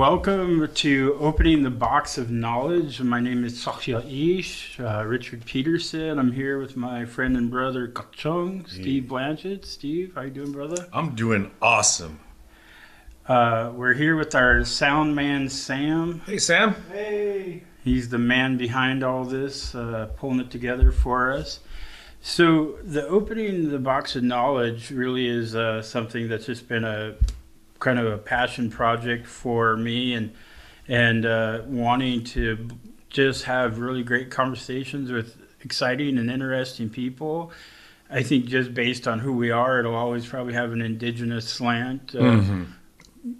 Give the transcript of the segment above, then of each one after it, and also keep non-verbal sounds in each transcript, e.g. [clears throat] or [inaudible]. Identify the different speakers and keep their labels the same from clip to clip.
Speaker 1: welcome to Opening the Box of Knowledge. My name is Sakya Ish, uh, Richard Peterson. I'm here with my friend and brother Kachung, Steve Blanchett. Steve, how you doing, brother?
Speaker 2: I'm doing awesome.
Speaker 1: Uh, we're here with our sound man, Sam.
Speaker 2: Hey, Sam.
Speaker 1: Hey. He's the man behind all this, uh, pulling it together for us. So, the opening the box of knowledge really is uh, something that's just been a kind of a passion project for me, and and uh, wanting to just have really great conversations with exciting and interesting people. I think just based on who we are, it'll always probably have an indigenous slant. Uh,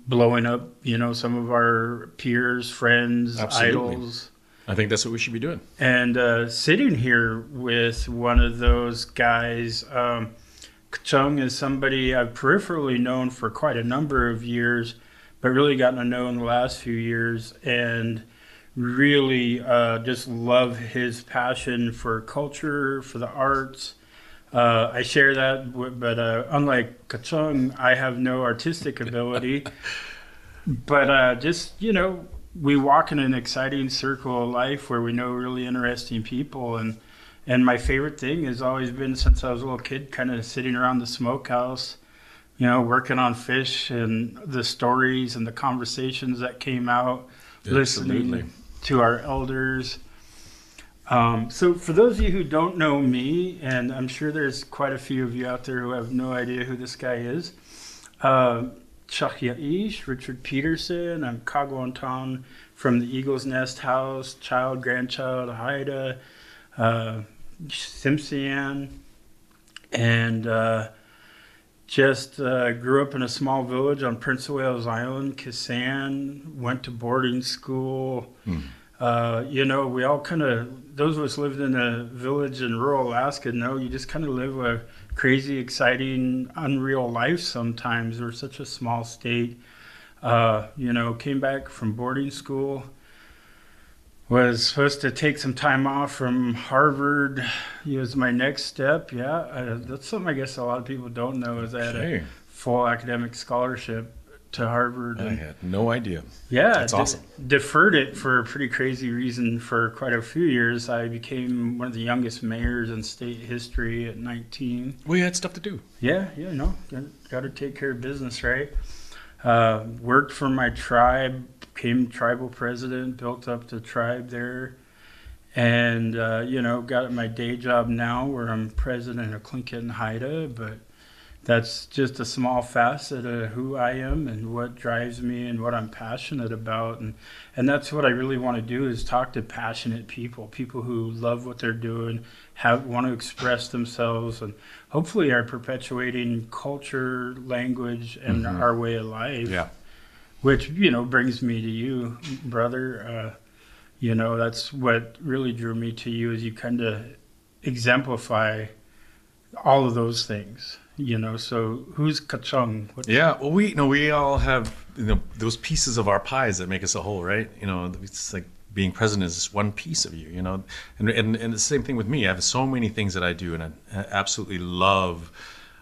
Speaker 1: Blowing up, you know, some of our peers, friends,
Speaker 2: Absolutely.
Speaker 1: idols
Speaker 2: I think that's what we should be doing.
Speaker 1: and uh, sitting here with one of those guys. Um, Chung is somebody I've peripherally known for quite a number of years, but really gotten to know in the last few years, and really uh, just love his passion for culture, for the arts. Uh, I share that, but uh, unlike Kachung, I have no artistic [laughs] ability. but uh, just you know, we walk in an exciting circle of life where we know really interesting people, and and my favorite thing has always been since I was a little kid, kind of sitting around the smokehouse, you know, working on fish and the stories and the conversations that came out,
Speaker 2: Absolutely.
Speaker 1: listening to our elders. Um, so, for those of you who don't know me, and I'm sure there's quite a few of you out there who have no idea who this guy is, uh, Chakya Ish, Richard Peterson. I'm Kagwantan from the Eagle's Nest House, child, grandchild, Haida, uh, Simpson, and uh, just uh, grew up in a small village on Prince of Wales Island, Kasaan. Went to boarding school. Uh, you know, we all kind of those of us lived in a village in rural Alaska know you just kind of live a crazy, exciting, unreal life. Sometimes we're such a small state. Uh, you know, came back from boarding school. Was supposed to take some time off from Harvard. It was my next step. Yeah, uh, that's something I guess a lot of people don't know is I had a full academic scholarship to Harvard.
Speaker 2: I had no idea.
Speaker 1: yeah,
Speaker 2: That's awesome.
Speaker 1: Deferred it for a pretty crazy reason for quite a few years. I became one of the youngest mayors in state history at 19.
Speaker 2: We had stuff to do.
Speaker 1: Yeah, yeah, no, got to take care of business, right? Uh, worked for my tribe, became tribal president, built up the tribe there, and uh, you know, got my day job now where I'm president of Tlingit and Haida, but that's just a small facet of who I am and what drives me and what I'm passionate about, and and that's what I really want to do is talk to passionate people, people who love what they're doing, have want to express themselves, and hopefully are perpetuating culture, language, and
Speaker 2: Mhm.
Speaker 1: our way of life.
Speaker 2: Yeah.
Speaker 1: Which you know brings me to you, brother. Uh, you know that's what really drew me to you is you kind of exemplify all of those things. You know, so who's Kachung?
Speaker 2: Yeah. Well, we you know we all have you know those pieces of our pies that make us a whole, right? You know, it's like being president is just one piece of you. You know, and and and the same thing with me. I have so many things that I do, and I absolutely love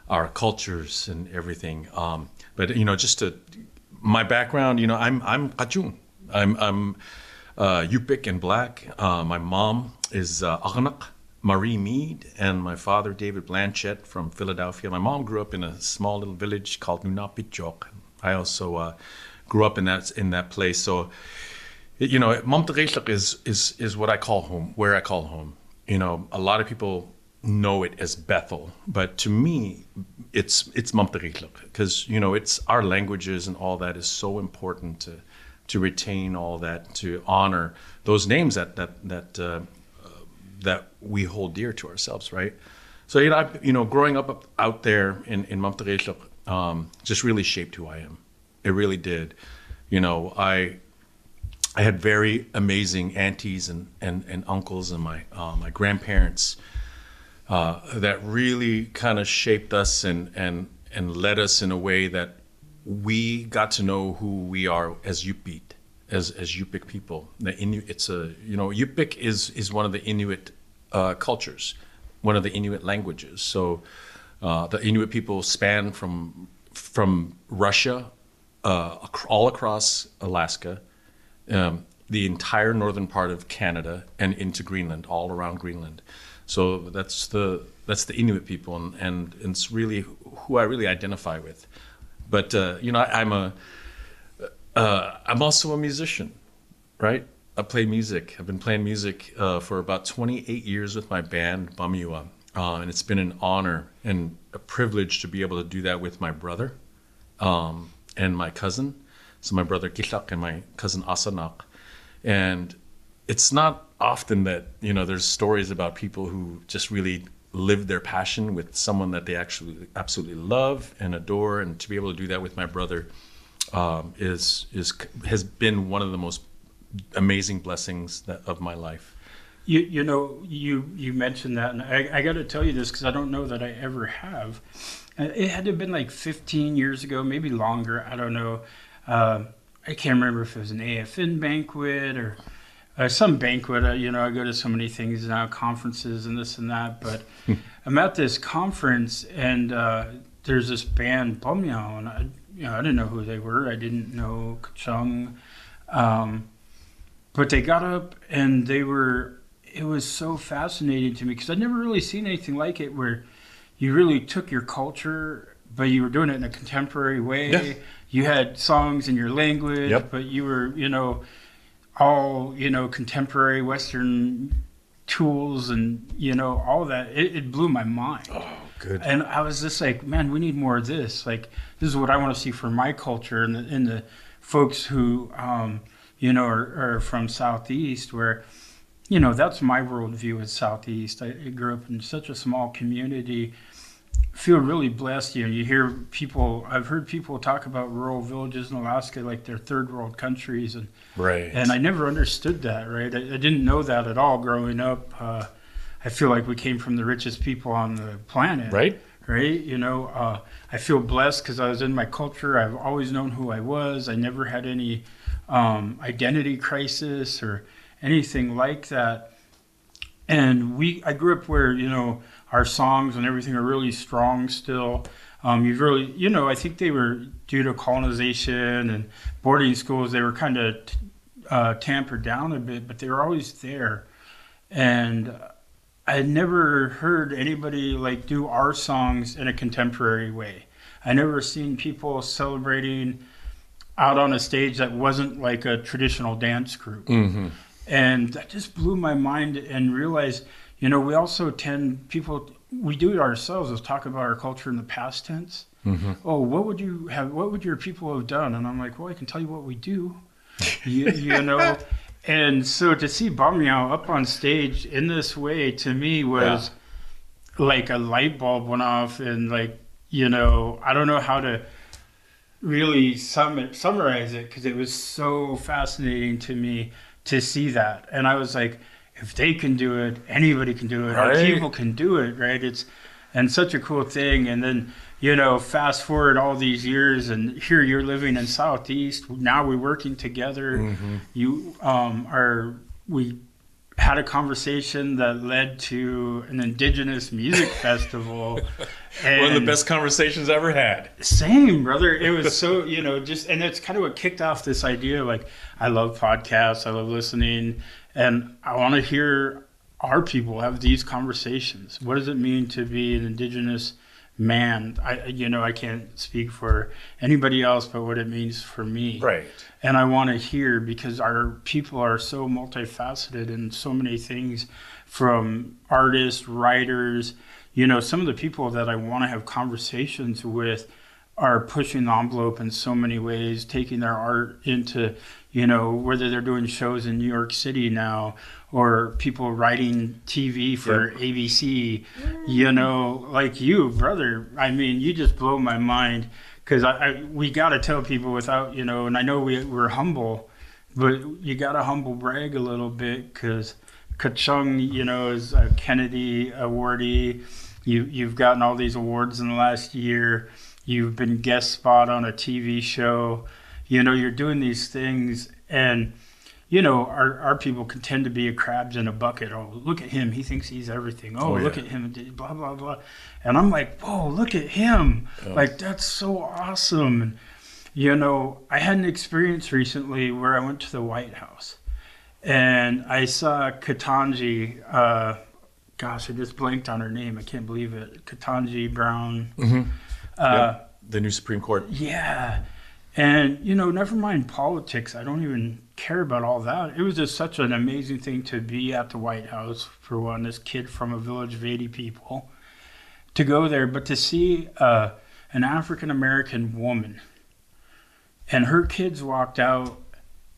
Speaker 2: our cultures and everything. Um, but you know, just to my background, you know, I'm I'm Kachung. I'm I'm uh, Yupik and Black. Uh, my mom is uh, Marie Meade, and my father David Blanchett from Philadelphia. My mom grew up in a small little village called Nunapitchuk. I also uh, grew up in that in that place. So, you know, Mamterechlik is is is what I call home, where I call home. You know, a lot of people know it as Bethel, but to me, it's it's Mamterechlik because you know it's our languages and all that is so important to to retain all that, to honor those names that that that uh, that we hold dear to ourselves, right? So you know, I, you know, growing up out there in in Mamterechlik, um, just really shaped who I am. It really did, You know, I I had very amazing aunties and, and, and uncles and my uh, my grandparents uh, that really kind of shaped us and, and and led us in a way that we got to know who we are as Yupik, as as Yupik people. The Inuit, it's a you know Yupik is is one of the Inuit uh, cultures, one of the Inuit languages. So uh, the Inuit people span from from Russia uh, all across Alaska, um, the entire northern part of Canada, and into Greenland, all around Greenland. So that's the that's the Inuit people, and, and it's really who I really identify with. But uh, you know, I, I'm a uh, I'm also a musician, right? I play music. I've been playing music uh, for about 28 years with my band Pamyua, uh, and it's been an honor and a privilege to be able to do that with my brother um, and my cousin. So my brother Gilak and my cousin Asanak, and it's not often that you know there's stories about people who just really live their passion with someone that they actually absolutely love and adore, and to be able to do that with my brother um, is is has been one of the most amazing blessings that, of my life.
Speaker 1: You, you know, you, you mentioned that, and I, I got to tell you this because I don't know that I ever have. It had to have been like 15 years ago, maybe longer. I don't know. Uh, I can't remember if it was an AFN banquet or uh, some banquet. Uh, you know, I go to so many things now, conferences and this and that. But [laughs] I'm at this conference, and uh, there's this band, Pamyua, and I, you know, I didn't know who they were. I didn't know Kachung. Um, but they got up and they were it was so fascinating to me because i'd never really seen anything like it where you really took your culture but you were doing it in a contemporary way
Speaker 2: Yeah.
Speaker 1: you had songs in your language
Speaker 2: Yep.
Speaker 1: but you were you know all you know contemporary western tools and you know all that it, it blew my mind
Speaker 2: Oh, good.
Speaker 1: and I was just like, man, we need more of this. Like, this is what I want to see for my culture and the, and the folks who, um, you know, are, are from Southeast, where, you know, that's my worldview is Southeast. I grew up in such a small community. Feel really blessed. You know, you hear people. I've heard people talk about rural villages in Alaska like they're third world countries, and
Speaker 2: Right.
Speaker 1: and I never understood that, right? I, I didn't know that at all growing up. Uh, I feel like we came from the richest people on the planet,
Speaker 2: right.
Speaker 1: right? You know, uh, I feel blessed because I was in my culture. I've always known who I was. I never had any um, identity crisis or anything like that. And we, I grew up where you know our songs and everything are really strong still. Um, you've really, you know, I think they were due to colonization and boarding schools. They were kind of uh, tampered down a bit, but they were always there. And I had never heard anybody like do our songs in a contemporary way. I never seen people celebrating out on a stage that wasn't like a traditional dance group.
Speaker 2: Mm-hmm.
Speaker 1: And that just blew my mind and realized, you know, we also tend people we do it ourselves is talk about our culture in the past tense.
Speaker 2: Mm-hmm.
Speaker 1: Oh, what would you have what would your people have done? And I'm like, well, I can tell you what we do. you, you [laughs] know, and so to see Pamyua up on stage in this way to me was like a light bulb went off and like you know I don't know how to really sum summarize it because it was so fascinating to me to see that and I was like if they can do it anybody can do it our people can do it right? It's and such a cool thing. And then you know fast forward all these years and here you're living in southeast. Now we're working together.
Speaker 2: Mm-hmm.
Speaker 1: you um, are we had a conversation that led to an indigenous music [laughs] festival and
Speaker 2: One of the best conversations I ever had.
Speaker 1: same brother. It was so you know just and it's kind of what kicked off this idea like i love podcasts. I love listening and i want to hear our people have these conversations. What does it mean to be an indigenous man? I you know i can't speak for anybody else but what it means for me.
Speaker 2: Right.
Speaker 1: and I want to hear because our people are so multifaceted in so many things from artists, writers, you know, some of the people that I want to have conversations with are pushing the envelope in so many ways, taking their art into, you know, whether they're doing shows in New York City now or people writing TV for ABC, mm. you know, like you, brother. I mean, you just blow my mind because I, I we got to tell people without you know, and I know we we're humble, but you got to humble brag a little bit because Kachung, you know, is a Kennedy awardee. You you've gotten all these awards in the last year. You've been guest spot on a TV show. You know, you're doing these things and you know, our, our people can tend to be a crabs in a bucket. Oh, look at him. He thinks he's everything. Oh,
Speaker 2: Oh, yeah.
Speaker 1: look at him. Blah, blah, blah. And I'm like, whoa, look at him. Like, that's so awesome. And, you know, I had an experience recently where I went to the White House and I saw Ketanji. Uh, gosh, I just blanked on her name. I can't believe it. Ketanji Brown.
Speaker 2: Mm-hmm.
Speaker 1: Uh,
Speaker 2: The new Supreme Court.
Speaker 1: yeah. And, you know, never mind politics. I don't even care about all that. It was just such an amazing thing to be at the White House, for one, this kid from a village of 80 people, to go there, but to see uh, an African American woman and her kids walked out,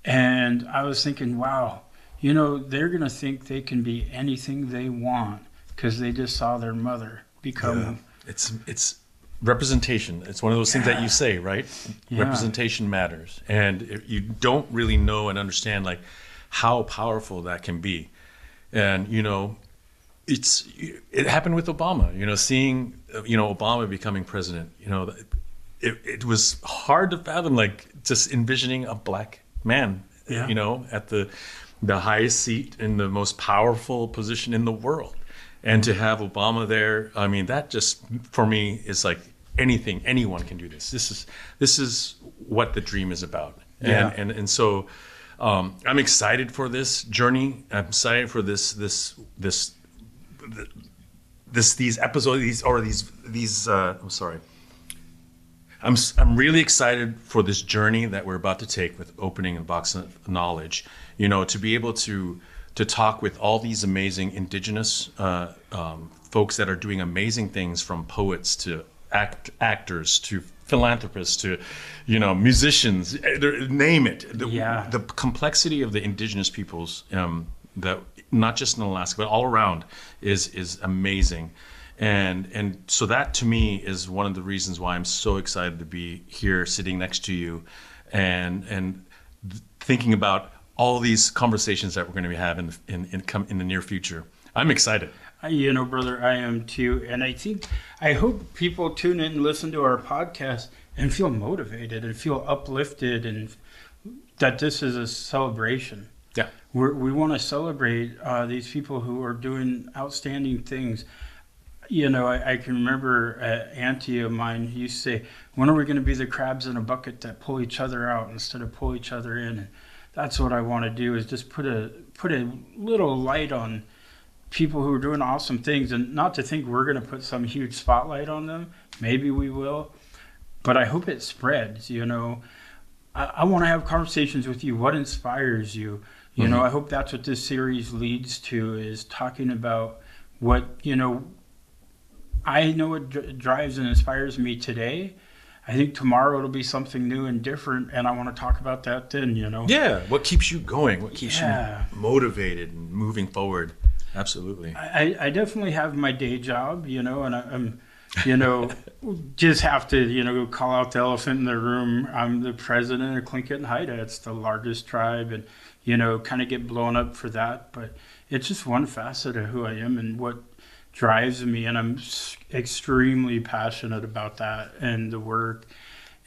Speaker 1: and I was thinking, wow, you know, they're going to think they can be anything they want because they just saw their mother become.
Speaker 2: Yeah. It's it's representation. It's one of those things that you say, right?
Speaker 1: Yeah.
Speaker 2: Representation matters, and you don't really know and understand like how powerful that can be, and you know, it's it happened with Obama. You know, seeing you know Obama becoming president. You know, it it was hard to fathom like just envisioning a black man.
Speaker 1: Yeah.
Speaker 2: You know, at the the highest seat in the most powerful position in the world. And to have Obama there, I mean, that just for me is like anything, anyone can do this. This is this is what the dream is about.
Speaker 1: Yeah.
Speaker 2: And and and so um, I'm excited for this journey. I'm excited for this this this this these episodes these or these these uh, I'm sorry. I'm I'm really excited for this journey that we're about to take with opening a box of knowledge. You know, to be able to to talk with all these amazing indigenous uh, um, folks that are doing amazing things, from poets to act, actors to philanthropists to, you know, musicians. eh, Name it. The,
Speaker 1: Yeah.
Speaker 2: the complexity of the indigenous peoples um, that not just in Alaska but all around is is amazing and and so that to me is one of the reasons why I'm so excited to be here sitting next to you and and th- thinking about all these conversations that we're going to be having in in come in the near future I'm excited
Speaker 1: You know, brother, I am too. And I think, I hope people tune in and listen to our podcast and feel motivated and feel uplifted and that this is a celebration.
Speaker 2: yeah
Speaker 1: We're, we want to celebrate uh, these people who are doing outstanding things. You know, I, I can remember an auntie of mine used to say, "When are we going to be the crabs in a bucket that pull each other out instead of pull each other in?" That's what I want to do is just put a put a little light on people who are doing awesome things, and not to think we're going to put some huge spotlight on them. Maybe we will, but I hope it spreads. You know, I, I want to have conversations with you. What inspires you? You know, mm-hmm. I hope that's what this series leads to is talking about what you know. I know what dr- drives and inspires me today. I think tomorrow it'll be something new and different, and I want to talk about that then. You know.
Speaker 2: yeah what keeps you going what keeps
Speaker 1: Yeah.
Speaker 2: you motivated and moving forward absolutely
Speaker 1: I, I definitely have my day job, you know, and I, I'm, you know, [laughs] just have to, you know, call out the elephant in the room. I'm the president of Tlingit and Haida. It's the largest tribe, and you know, kind of get blown up for that. But it's just one facet of who I am and what drives me, and I'm extremely passionate about that and the work.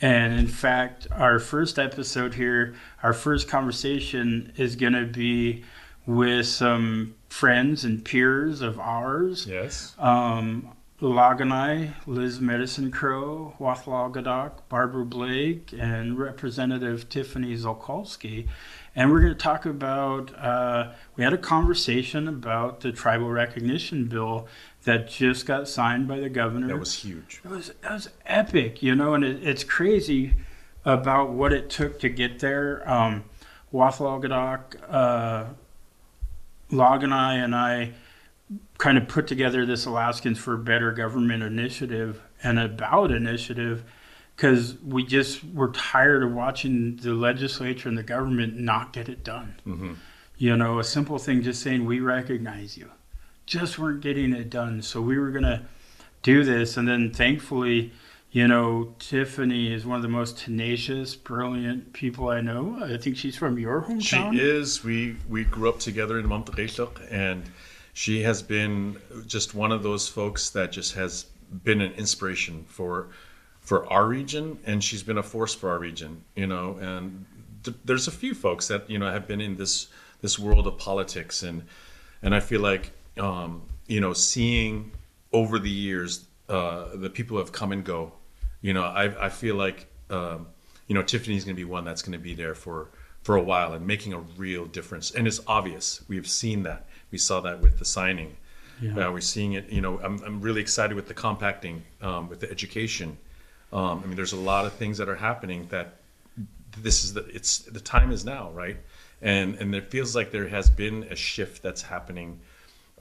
Speaker 1: And in fact, our first episode here, our first conversation is going to be with some friends and peers of ours.
Speaker 2: yes
Speaker 1: Um, Laganai, Liz Medicine Crow, Wathlagadoc, Barbara Blake, and Representative Tiffany Zulkosky. And we're going to talk about, uh, we had a conversation about the tribal recognition bill that just got signed by the governor.
Speaker 2: that was huge
Speaker 1: It was that was epic, you know, and it, it's crazy about what it took to get there. Um, uh, Log and I and I kind of put together this Alaskans for Better Government initiative and a ballot initiative because we just were tired of watching the legislature and the government not get it done.
Speaker 2: Mhm.
Speaker 1: You know, a simple thing just saying we recognize you, just weren't getting it done. So we were gonna do this, and then thankfully, You know, Tiffany is one of the most tenacious, brilliant people I know. I think she's from your hometown.
Speaker 2: She is. We we grew up together in Monterrey, and she has been just one of those folks that just has been an inspiration for for our region, and she's been a force for our region. You know, and th- there's a few folks that you know have been in this this world of politics, and and I feel like um, you know seeing over the years uh, the people have come and go. You know, I I feel like um, you know Tiffany's going to be one that's going to be there for for a while and making a real difference. And it's obvious. We've seen that. We saw that with the signing.
Speaker 1: Yeah.
Speaker 2: Uh, we're seeing it. You know, I'm I'm really excited with the compacting, um, with the education. Um, I mean, there's a lot of things that are happening that this is the it's the time is now, right? And and it feels like there has been a shift that's happening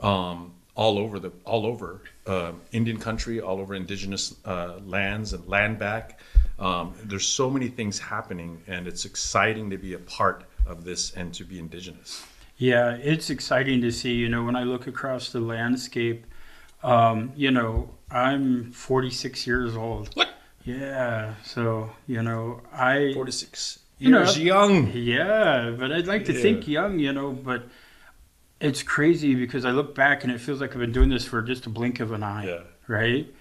Speaker 2: um, all over the all over uh, Indian country, all over indigenous uh, lands and land back. Um, there's so many things happening, and it's exciting to be a part of this and to be indigenous.
Speaker 1: Yeah, it's exciting to see. You know, when I look across the landscape, um, you know, I'm 46 years old.
Speaker 2: What?
Speaker 1: Yeah, so you know, I
Speaker 2: 46
Speaker 1: You know,
Speaker 2: years young.
Speaker 1: Yeah, but I'd like to
Speaker 2: Yeah.
Speaker 1: think young, you know, but it's crazy because I look back and it feels like I've been doing this for just a blink of an eye,
Speaker 2: Yeah.
Speaker 1: right?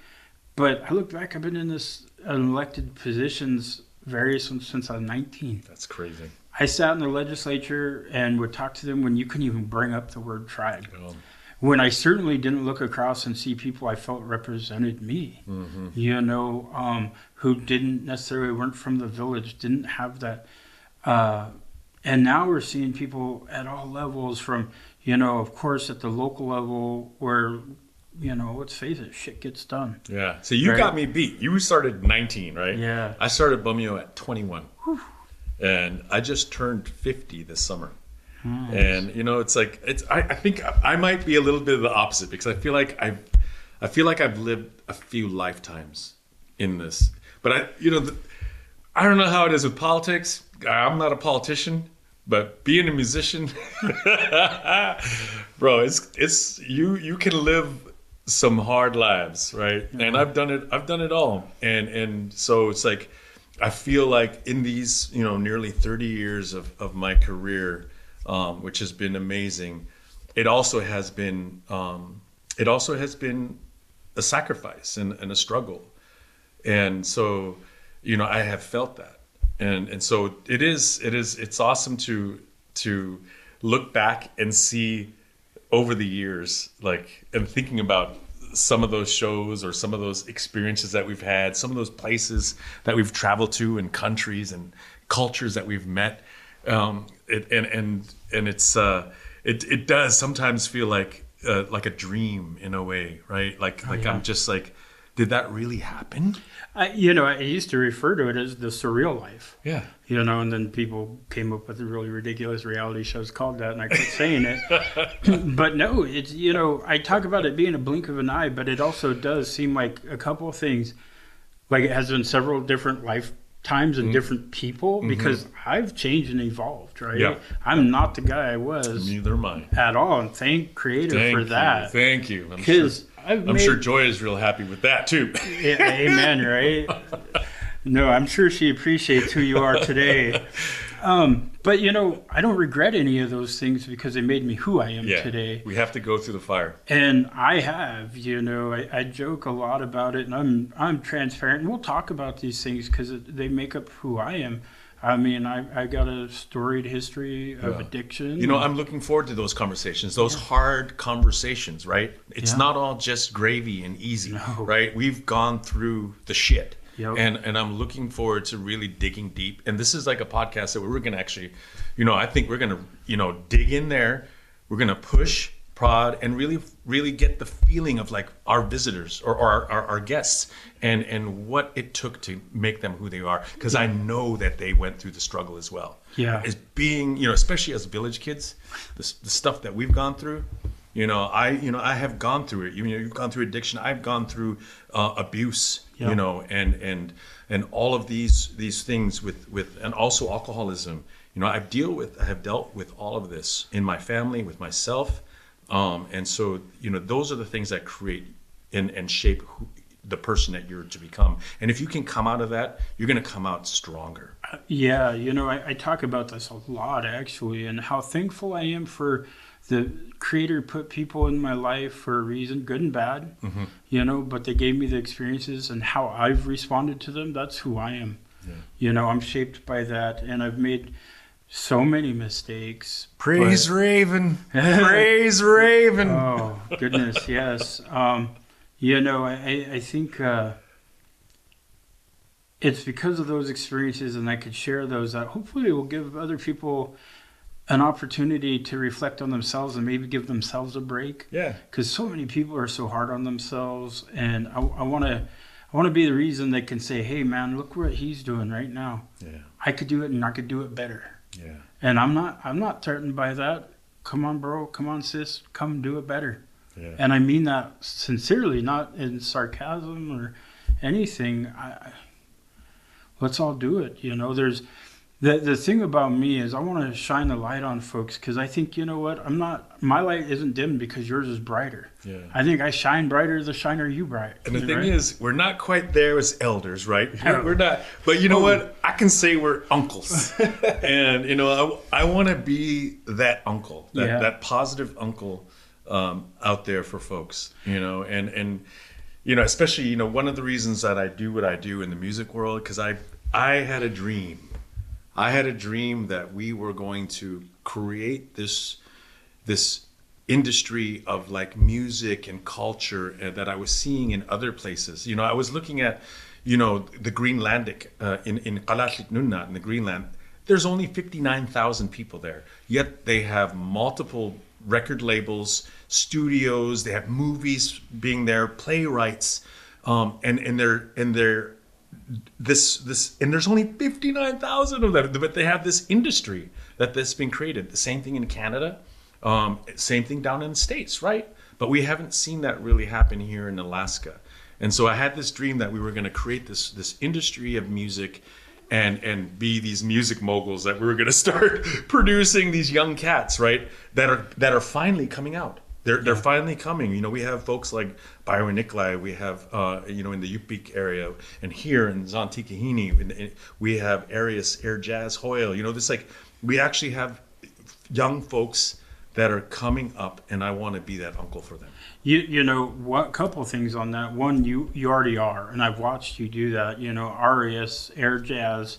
Speaker 1: But I look back, I've been in this elected positions various ones since I was 19.
Speaker 2: That's crazy.
Speaker 1: I sat in the legislature and would talk to them when you couldn't even bring up the word tribe.
Speaker 2: Um,
Speaker 1: When I certainly didn't look across and see people I felt represented me
Speaker 2: mm-hmm.
Speaker 1: you know, um, who didn't necessarily weren't from the village, didn't have that. Uh, and now we're seeing people at all levels, from you know, of course, at the local level, where you know, let's face it, shit gets done.
Speaker 2: Yeah. So you
Speaker 1: Right.
Speaker 2: got me beat. You started 19, right?
Speaker 1: Yeah.
Speaker 2: I started Pamyua at 21. And I just turned 50 this summer. Hmm. And you know, it's like it's. I, I think I might be a little bit of the opposite because I feel like I've, I feel like I've lived a few lifetimes in this. But I, you know, the, I don't know how it is with politics. I'm not a politician, but being a musician, [laughs] bro, it's it's you you can live some hard lives, right? And I've done it. I've done it all, and and so it's like I feel like in these you know nearly 30 years of of my career, um, which has been amazing, it also has been um, it also has been a sacrifice and, and a struggle, and so you know I have felt that, and and so it is it is it's awesome to to look back and see over the years, like, and thinking about some of those shows or some of those experiences that we've had, some of those places that we've traveled to and countries and cultures that we've met. Um, it, and, and, and it's, uh, it, it does sometimes feel like, uh, like a dream in a way, right? Like, like
Speaker 1: yeah.
Speaker 2: I'm just like, did that really happen?
Speaker 1: I, you know, I used to refer to it as the surreal life.
Speaker 2: Yeah.
Speaker 1: You know, and then people came up with really ridiculous reality shows called that, and I quit saying it. [laughs] but no, it's you know, I talk about it being a blink of an eye, but it also does seem like a couple of things. Like it has been several different lifetimes and mm-hmm. different people mm-hmm. because I've changed and evolved. Right?
Speaker 2: Yeah.
Speaker 1: I'm not the guy I was
Speaker 2: Neither am I.
Speaker 1: at all, and thank Creator
Speaker 2: Thank
Speaker 1: for
Speaker 2: you.
Speaker 1: that.
Speaker 2: Thank you. I'm sure,
Speaker 1: Because
Speaker 2: I'm
Speaker 1: made,
Speaker 2: sure Joy is real happy with that too. [laughs]
Speaker 1: amen, right? [laughs] No, I'm sure she appreciates who you are today. [laughs] Um, but you know, I don't regret any of those things because they made me who I am
Speaker 2: yeah.
Speaker 1: today.
Speaker 2: We have to go through the fire.
Speaker 1: And I have, you know, I, I joke a lot about it, and I'm I'm transparent. And we'll talk about these things because they make up who I am. I mean, I I got a storied history of
Speaker 2: Yeah.
Speaker 1: addiction.
Speaker 2: You know, I'm looking forward to those conversations, those hard conversations, right? It's
Speaker 1: Yeah.
Speaker 2: not all just gravy and easy,
Speaker 1: No.
Speaker 2: right? We've gone through the shit.
Speaker 1: Yep.
Speaker 2: And and I'm looking forward to really digging deep. And this is like a podcast that we're going to actually, you know, I think we're going to, you know, dig in there. We're going to push, prod, and really, really get the feeling of like our visitors or, or our, our, our guests and and what it took to make them who they are. Because I know that they went through the struggle as well
Speaker 1: Yeah.
Speaker 2: is being you know especially as village kids the, the stuff that we've gone through you know i you know i have gone through it you know you've gone through addiction i've gone through uh, abuse
Speaker 1: Yeah.
Speaker 2: you know and and and all of these these things with with and also alcoholism you know i've deal with i have dealt with all of this in my family with myself um, and so you know those are the things that create and and shape who the person that you're to become. And if you can come out of that, you're going to come out stronger.
Speaker 1: Yeah, you know, I, I talk about this a lot actually, and how thankful I am for the creator put people in my life for a reason, good and bad,
Speaker 2: Mhm.
Speaker 1: you know, but they gave me the experiences and how I've responded to them. That's who I am.
Speaker 2: Yeah.
Speaker 1: You know, I'm shaped by that, and I've made so many mistakes.
Speaker 2: Praise
Speaker 1: but-
Speaker 2: Raven. [laughs] Praise Raven.
Speaker 1: Oh goodness, [laughs] yes. Um, you know, I, I- I think uh, it's because of those experiences, and I could share those that hopefully will give other people an opportunity to reflect on themselves and maybe give themselves a break.
Speaker 2: yeah.
Speaker 1: Because so many people are so hard on themselves, and I want to. I want to be the reason they can say, "Hey, man, look what he's doing right now.
Speaker 2: Yeah.
Speaker 1: I could do it, and I could do it better."
Speaker 2: Yeah.
Speaker 1: And I'm not. I'm not threatened by that. Come on, bro. Come on, sis. Come do it better.
Speaker 2: Yeah.
Speaker 1: And I mean that sincerely, not in sarcasm or anything. I, I- let's all do it. You know, there's the the thing about me is I want to shine the light on folks because I think you know what I'm not. My light isn't dim because yours is brighter.
Speaker 2: Yeah.
Speaker 1: I think I shine brighter the shiner you bright.
Speaker 2: And the thing
Speaker 1: right?
Speaker 2: is, we're not quite there as elders, right? [laughs] We're, we're not. But you know
Speaker 1: Oh.
Speaker 2: what? I can say we're uncles, [laughs] and you know, I, I want to be that uncle, that,
Speaker 1: Yeah.
Speaker 2: that positive uncle um, out there for folks. You know, and and you know, especially you know, one of the reasons that I do what I do in the music world because I I had a dream. I had a dream that we were going to create this this industry of like music and culture uh, that I was seeing in other places. You know, I was looking at, you know, the Greenlandic uh, in in Kalaallit Nunaat in the Greenland. There's only 59,000 people there. Yet they have multiple record labels, studios, they have movies being there, playwrights, um, and and they're and they're this this and there's only 59,000 of them but they have this industry that that's been created. The same thing in Canada um, same thing down in the states right? But we haven't seen that really happen here in Alaska. And so I had this dream that we were going to create this this industry of music and and be these music moguls that we were going [laughs] to start [laughs] producing these young cats right that are that are finally coming out they're, they're finally coming. You know, we have folks like Byron Nicholai. We have, uh, you know, in the Yupik area, and here in Zantikahini, we have Arius Air Jazz Hoyle. You know, this like we actually have young folks that are coming up, and I want to be that uncle for them.
Speaker 1: You you know what? Couple things on that. One, you you already are, and I've watched you do that. You know, Arias Air Jazz.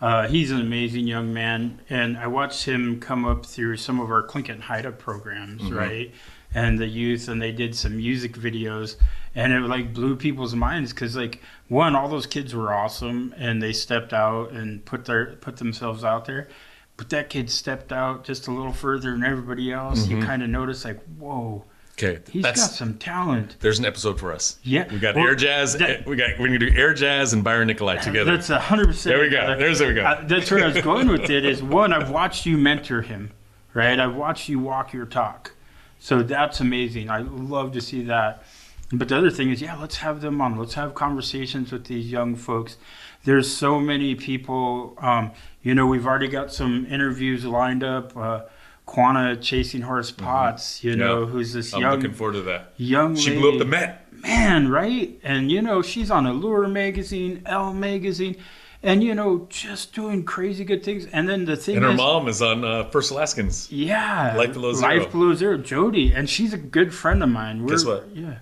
Speaker 1: Uh, he's an amazing young man, and I watched him come up through some of our Tlingit and Haida programs, right? And the youth, and they did some music videos, and it like blew people's minds because like one, all those kids were awesome, and they stepped out and put their put themselves out there. But that kid stepped out just a little further than everybody else. You kind of notice like, whoa,
Speaker 2: Okay,
Speaker 1: he's got some talent.
Speaker 2: there's an episode for us.
Speaker 1: Yeah,
Speaker 2: we got
Speaker 1: well,
Speaker 2: Air Jazz.
Speaker 1: that-
Speaker 2: we got we're gonna do Air Jazz and Byron Nicholai together.
Speaker 1: That's a hundred percent.
Speaker 2: There we go. There's- there we go.
Speaker 1: Uh, that's where I was going with it. Is one, I've watched you mentor him, right? I've watched you walk your talk, so that's amazing. I love to see that. But the other thing is, yeah, let's have them on. Let's have conversations with these young folks. There's so many people. Um, you know, we've already got some interviews lined up. Uh, Quannah Chasinghorse Potts, you know,
Speaker 2: Mm-hmm. Yeah.
Speaker 1: who's this
Speaker 2: I'm
Speaker 1: young
Speaker 2: looking forward to that.
Speaker 1: young
Speaker 2: She
Speaker 1: lady
Speaker 2: blew up the Met.
Speaker 1: man, right? And you know, she's on Allure magazine, Elle magazine, and you know, just doing crazy good things. And then the thing
Speaker 2: And her
Speaker 1: is,
Speaker 2: mom is on uh, First Alaskans.
Speaker 1: yeah,
Speaker 2: Life Below Zero.
Speaker 1: Life Below Zero, Jody, and she's a good friend of mine. We're,
Speaker 2: Guess what?
Speaker 1: Yeah.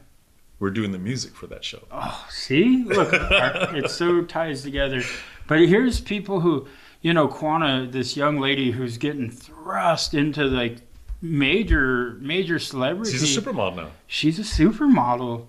Speaker 2: We're doing the music for that show.
Speaker 1: Oh, see, look, our- it so ties together. But here's people who, you know, Quannah, this young lady who's getting thrust into like major, major celebrity.
Speaker 2: She's a supermodel now.
Speaker 1: she's a supermodel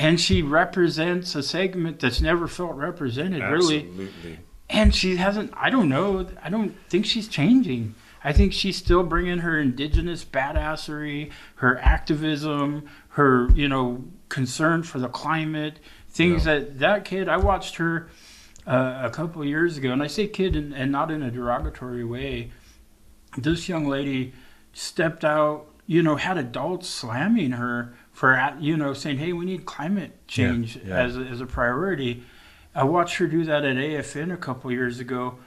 Speaker 1: and she represents a segment that's never felt represented really
Speaker 2: Absolutely.
Speaker 1: and she hasn't i don't know i don't think she's changing i think she's still bringing her indigenous badassery her activism her you know concern for the climate things
Speaker 2: Yeah.
Speaker 1: that that kid i watched her uh, a couple of years ago and i say kid and, and not in a derogatory way this young lady stepped out, you know, had adults slamming her for, uh, you know, saying, hey, we need climate change
Speaker 2: Yeah, yeah.
Speaker 1: As, a, as a priority. I watched her do that at AFN a couple years ago,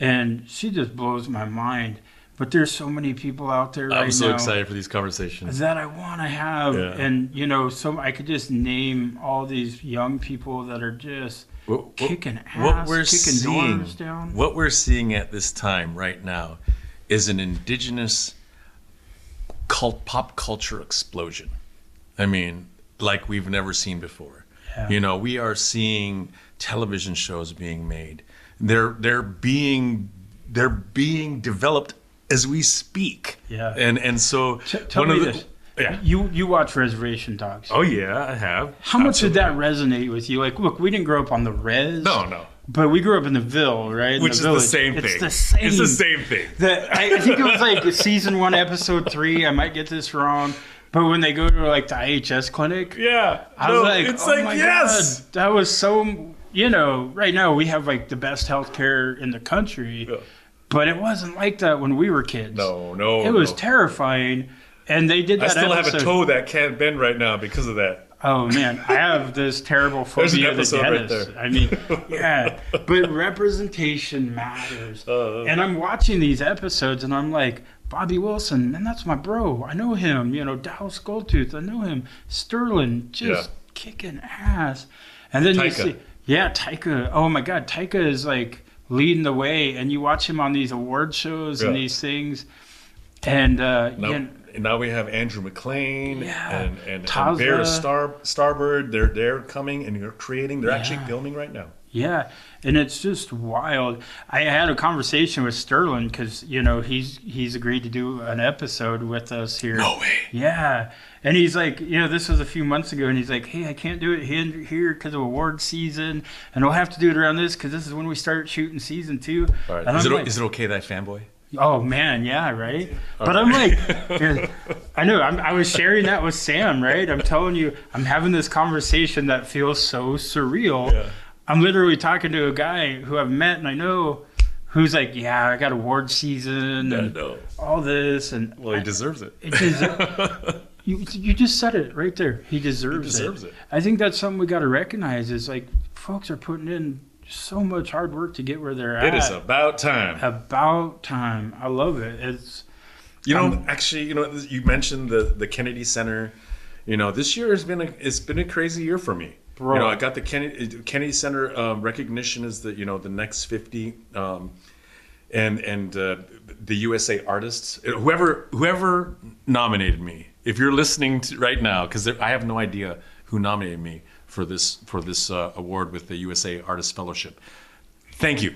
Speaker 1: and she just blows my mind. but there's so many people out there right
Speaker 2: I'm so
Speaker 1: now
Speaker 2: excited for these conversations.
Speaker 1: that I want to have,
Speaker 2: Yeah.
Speaker 1: and you know, so I could just name all these young people that are just
Speaker 2: what-
Speaker 1: kicking ass,
Speaker 2: what we're
Speaker 1: kicking
Speaker 2: seeing,
Speaker 1: doors down.
Speaker 2: what we're seeing at this time right now, is an indigenous cult pop culture explosion. I mean, like we've never seen before.
Speaker 1: Yeah.
Speaker 2: You know, we are seeing television shows being made. They're they're being they're being developed as we speak.
Speaker 1: Yeah.
Speaker 2: And and so
Speaker 1: T- tell
Speaker 2: one
Speaker 1: me
Speaker 2: of the
Speaker 1: this.
Speaker 2: yeah.
Speaker 1: You you watch Reservation Dogs.
Speaker 2: Oh yeah, I have.
Speaker 1: How much did that resonate with you? Like, look, we didn't grow up on the res.
Speaker 2: No, no.
Speaker 1: But we grew up in the Ville, right? In
Speaker 2: Which
Speaker 1: the
Speaker 2: is the
Speaker 1: village.
Speaker 2: same
Speaker 1: it's
Speaker 2: thing.
Speaker 1: the same.
Speaker 2: It's the same thing.
Speaker 1: The, I, I think it was like [laughs] season one, episode three. I might get this wrong, but when they go to like the IHS clinic,
Speaker 2: Yeah.
Speaker 1: I
Speaker 2: no,
Speaker 1: was like,
Speaker 2: it's
Speaker 1: oh
Speaker 2: like yes.
Speaker 1: god, that was so. You know, right now we have like the best healthcare in the country,
Speaker 2: Yeah.
Speaker 1: but it wasn't like that when we were kids.
Speaker 2: No, no.
Speaker 1: it was
Speaker 2: no.
Speaker 1: terrifying, and they did
Speaker 2: I still have a toe that can't bend right now because of that.
Speaker 1: Oh man, I have this terrible [laughs]
Speaker 2: There's an
Speaker 1: phobia of the
Speaker 2: episode right there.
Speaker 1: I mean, [laughs] yeah, but representation matters.
Speaker 2: Uh,
Speaker 1: and I'm watching these episodes, and I'm like, Bobby Wilson, man, that's my bro. I know him. You know, Dallas Goldtooth, I know him. Sterling, just
Speaker 2: Yeah.
Speaker 1: kicking ass. And then you see, yeah, Taika. Oh my God, Taika is like leading the way, and you watch him on these award shows and these things, and uh,
Speaker 2: Now,
Speaker 1: yeah,
Speaker 2: and now we have Andrew McLean
Speaker 1: Yeah.
Speaker 2: and, and, and. Bear Star Starbird. They're they're coming and they're creating. They're actually filming right now.
Speaker 1: Yeah, and it's just wild. I had a conversation with Sterling because you know he's he's agreed to do an episode with us here.
Speaker 2: No way.
Speaker 1: Yeah, and he's like, you know, this was a few months ago, and he's like, hey, I can't do it here because of award season, and we'll have to do it around this because this is when we start shooting season two.
Speaker 2: All right. Is it,
Speaker 1: like,
Speaker 2: is it okay that I fanboy?
Speaker 1: Oh man, yeah, right. But I'm like, [laughs] I know. I'm, I was sharing that with Sam, right? I'm telling you, I'm having this conversation that feels so surreal.
Speaker 2: Yeah.
Speaker 1: I'm literally talking to a guy who I've met and I know, who's like, yeah, I got award season and
Speaker 2: no.
Speaker 1: all this, and
Speaker 2: Well, he
Speaker 1: I-
Speaker 2: deserves it.
Speaker 1: it deser- [laughs] you you just said it right there. He deserves,
Speaker 2: deserves it.
Speaker 1: I think that's something we got to recognize. Is like folks are putting in so much hard work to get where they're at.
Speaker 2: It is about time.
Speaker 1: About time. I love it. It's
Speaker 2: You know,
Speaker 1: Um,
Speaker 2: actually, you know, you mentioned the the Kennedy Center. You know, this year has been a it's been a crazy year for me.
Speaker 1: Bro.
Speaker 2: You know, I got the Kennedy Kennedy Center um, recognition as the you know the next fifty, um, and and uh, the USA artists, whoever whoever nominated me. If you're listening to right now, because I have no idea who nominated me for this for this uh, award with the USA Artist Fellowship. Thank you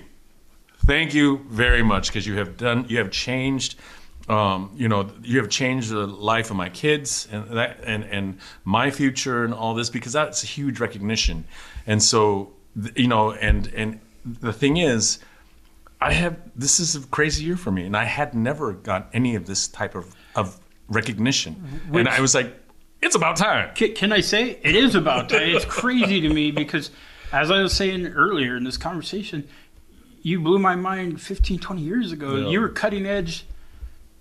Speaker 2: thank you very much because you have done you have changed um, you know you have changed the life of my kids and that and and my future and all this because that's a huge recognition and so you know and and the thing is i have this is a crazy year for me and i had never got any of this type of of recognition
Speaker 1: Which-
Speaker 2: and i was like it's about time
Speaker 1: Can, can I say it is about time? It's crazy to me because, as I was saying earlier in this conversation, you blew my mind 15, 20 years ago.
Speaker 2: Yeah.
Speaker 1: You were cutting edge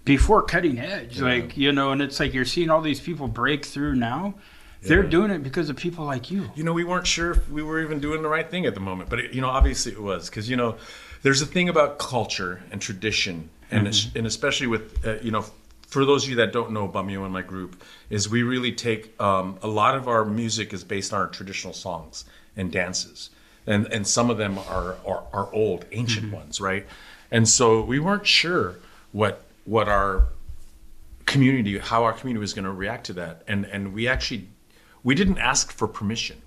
Speaker 1: before cutting edge. Like, you know, and it's like you're seeing all these people break through now. They're doing it because of people like you.
Speaker 2: you know, we weren't sure if we were even doing the right thing at the moment, but it, you know, obviously it was because you know, there's a thing about culture and tradition, and es- and especially with uh, you know, for those of you that don't know Pamyua and my group, is we really take um, a lot of our music is based on our traditional songs and dances, and and some of them are are, are old, ancient ones, right? And so we weren't sure what what our community how our community was going to react to that. And and we actually we didn't ask for permission.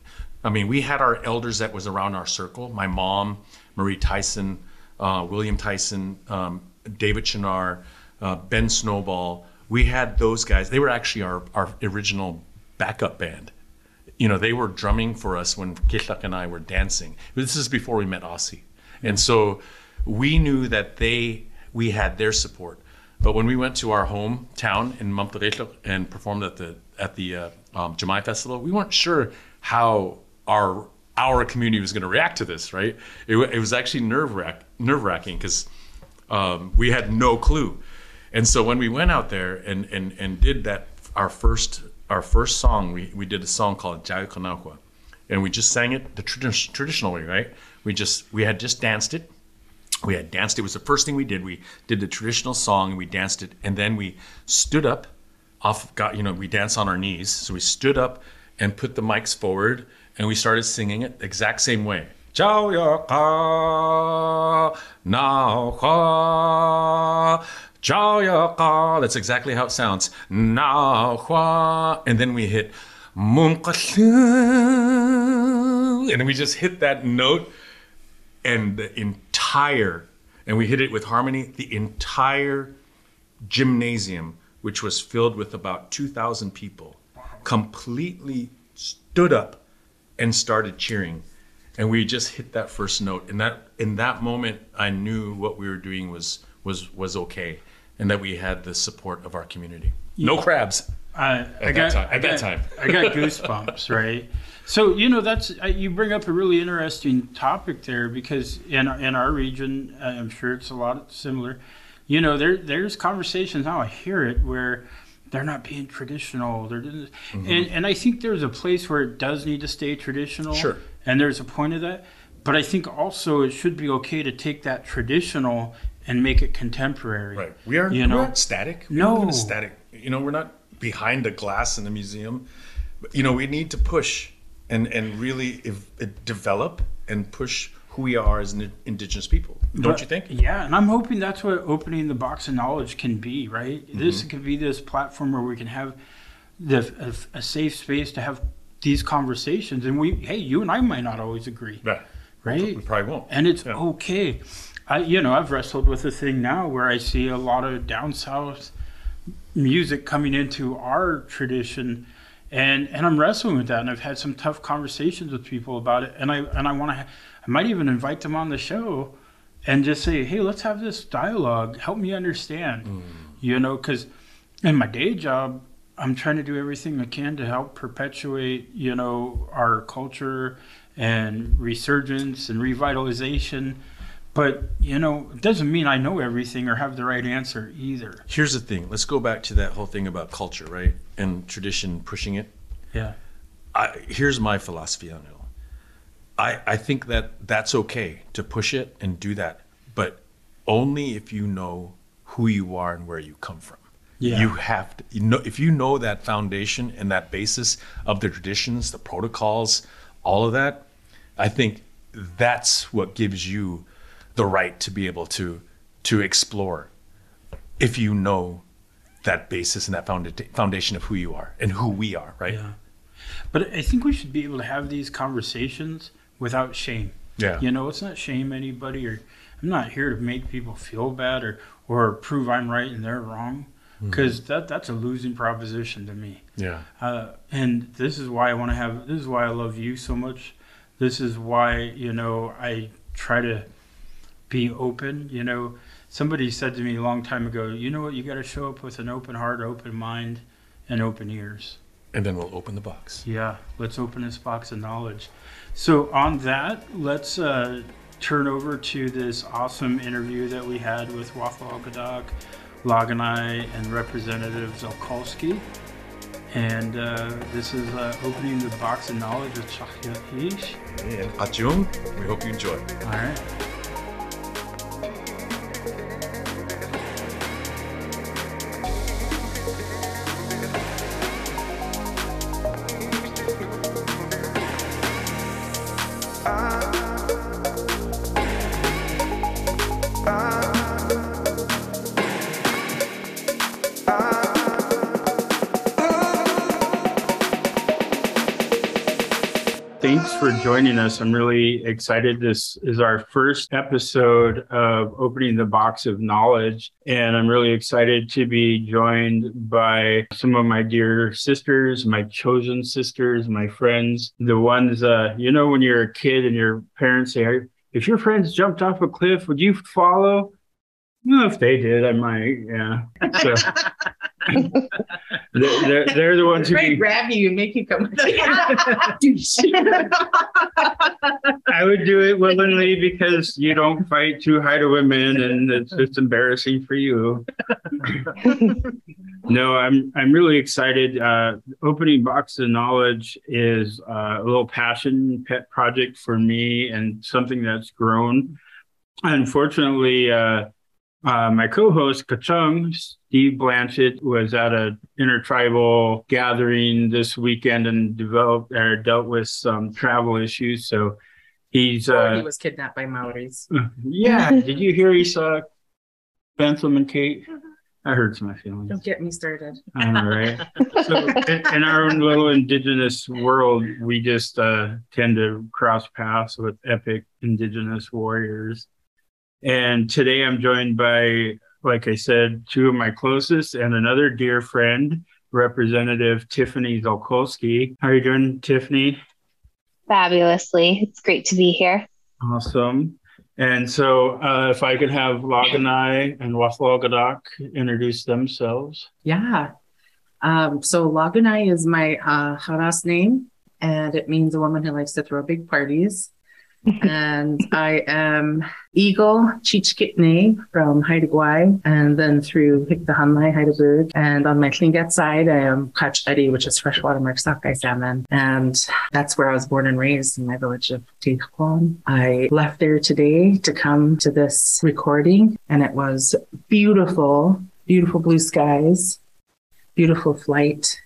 Speaker 2: I mean we had our elders that was around our circle my mom marie tyson uh, william tyson um, david chinar uh, ben snowball. We had those guys they were actually our, our original backup band. You know they were drumming for us when Kitlak and i were dancing. This is before we met Ossie. And so we knew that they we had their support but when we went to our hometown in Mamtaretlok and performed at the at the uh, um, Cama-i Festival, we weren't sure how our our community was going to react to this. Right? It, it was actually nerve wrack nerve wracking because um, we had no clue. And so when we went out there and and and did that, our first our first song, we we did a song called Jai Konakwa, and we just sang it the tradi- traditional way. Right? We just we had just danced it we had danced. It was the first thing we did. We did the traditional song and we danced it, and then we stood up off. Got you know we dance on our knees, so we stood up and put the mics forward, and we started singing it the exact same way. Chao ya ka Chao ya ka. That's exactly how it sounds. Hua, and then we hit mum and we just hit that note and the entire and we hit it with harmony the entire gymnasium which was filled with about 2000 people completely stood up and started cheering and we just hit that first note and that in that moment i knew what we were doing was was was okay and that we had the support of our community no crabs
Speaker 1: I, I
Speaker 2: that
Speaker 1: got,
Speaker 2: time- at
Speaker 1: I
Speaker 2: that
Speaker 1: got-
Speaker 2: time.
Speaker 1: I got [laughs] goosebumps, right? So you know that's uh, you bring up a really interesting topic there because in in our region, uh, I'm sure it's a lot similar. You know, there there's conversations now. I hear it where they're not being traditional. They're
Speaker 2: Mm-hmm.
Speaker 1: and and I think there's a place where it does need to stay traditional.
Speaker 2: Sure.
Speaker 1: And there's a point of that, but I think also it should be okay to take that traditional and make it contemporary.
Speaker 2: Right. We are
Speaker 1: You
Speaker 2: we're
Speaker 1: know?
Speaker 2: not static. We don't live in
Speaker 1: No.
Speaker 2: a static. You know, we're not behind a glass in a museum. But, you know, we need to push and and really if, develop and push who we are as an indigenous people. Don't
Speaker 1: But-
Speaker 2: you think?
Speaker 1: Yeah, and I'm hoping that's what opening the box of knowledge can be, right? This
Speaker 2: Mm-hmm.
Speaker 1: could be this platform where we can have the a, a safe space to have these conversations, and we, hey, you and I might not always agree,
Speaker 2: Right.
Speaker 1: right?
Speaker 2: We probably won't.
Speaker 1: And it's
Speaker 2: Yeah.
Speaker 1: okay. I, you know, I've wrestled with a thing now where I see a lot of down south music coming into our tradition, and and I'm wrestling with that. And I've had some tough conversations with people about it. And I and I want to, ha- I might even invite them on the show, and just say, hey, let's have this dialogue. Help me understand, mm. you know, because in my day job. I'm trying to do everything I can to help perpetuate, you know, our culture and resurgence and revitalization. But, you know, it doesn't mean I know everything or have the right answer either.
Speaker 2: Here's the thing. Let's go back to that whole thing about culture, right? And tradition pushing it.
Speaker 1: Yeah.
Speaker 2: I, here's my philosophy on it all. I, I think that that's okay to push it and do that, but only if you know who you are and where you come from.
Speaker 1: Yeah.
Speaker 2: You have to, you know, if you know that foundation and that basis of the traditions, the protocols, all of that, I think that's what gives you the right to be able to to explore if you know that basis and that foundation of who you are and who we are, right?
Speaker 1: Yeah. But I think we should be able to have these conversations without shame.
Speaker 2: Yeah.
Speaker 1: You know, let's not shame anybody or I'm not here to make people feel bad or, or prove I'm right and they're wrong. Because that, that's a losing proposition to me.
Speaker 2: Yeah.
Speaker 1: Uh, and this is why I want to have. This is why I love you so much. This is why you know I try to be open. You know, somebody said to me a long time ago. You know what? You got to show up with an open heart, open mind, and open ears.
Speaker 2: And then we'll open the box.
Speaker 1: Yeah, let's open this box of knowledge. So on that, let's uh, turn over to this awesome interview that we had with Wathwalgadak, Laganai, and Representative Zulkosky. And uh, this is uh, opening the box of knowledge with Chahya Ish.
Speaker 2: And Achung, we hope you enjoy.
Speaker 1: All right. Joining us. I'm really excited. This is our first episode of Opening the Box of Knowledge. And I'm really excited to be joined by some of my dear sisters, my chosen sisters, my friends, the ones, uh, you know, when you're a kid and your parents say, if your friends jumped off a cliff, would you follow? Well, if they did, I might. Yeah. So [laughs] they're, they're, they're the ones who
Speaker 3: Try to
Speaker 1: be,
Speaker 3: grab you and make you come. [laughs] [laughs]
Speaker 1: I would do it willingly because you don't fight too high to women and it's just embarrassing for you. no, I'm I'm really excited. Uh, opening box of knowledge is uh, a little passion pet project for me and something that's grown unfortunately, uh, uh, my co-host Kachung, Steve Blanchett, was at a intertribal gathering this weekend and developed or dealt with some travel issues. So he's
Speaker 3: Or he
Speaker 1: uh,
Speaker 3: was kidnapped by Maoris. [laughs]
Speaker 1: yeah. Did you hear he saw Bentham and Kate? [laughs] That hurts my feelings.
Speaker 3: Don't get me started.
Speaker 1: I know, right? [laughs] so in, in our own little indigenous world, we just uh, tend to cross paths with epic indigenous warriors. And today I'm joined by, like I said, two of my closest and another dear friend, Representative Tiffany Zulkosky. How are you doing, Tiffany?
Speaker 4: Fabulously. It's great to be here.
Speaker 1: Awesome. And so, uh, if I could have Laganai and Wathlogadak introduce themselves.
Speaker 3: Yeah. Um, so Lagunai is my uh, Haras name, and it means a woman who likes to throw big parties. And I am Eagle Chichkitne from Haida Gwaii, and then through Hikdahanlai, Hydaburg. And on my Tlingit side, I am Kachadi, which is freshwater Marsakai salmon. And that's where I was born and raised in my village of Tijuan. I left there today to come to this recording, and it was beautiful, beautiful blue skies, beautiful flight.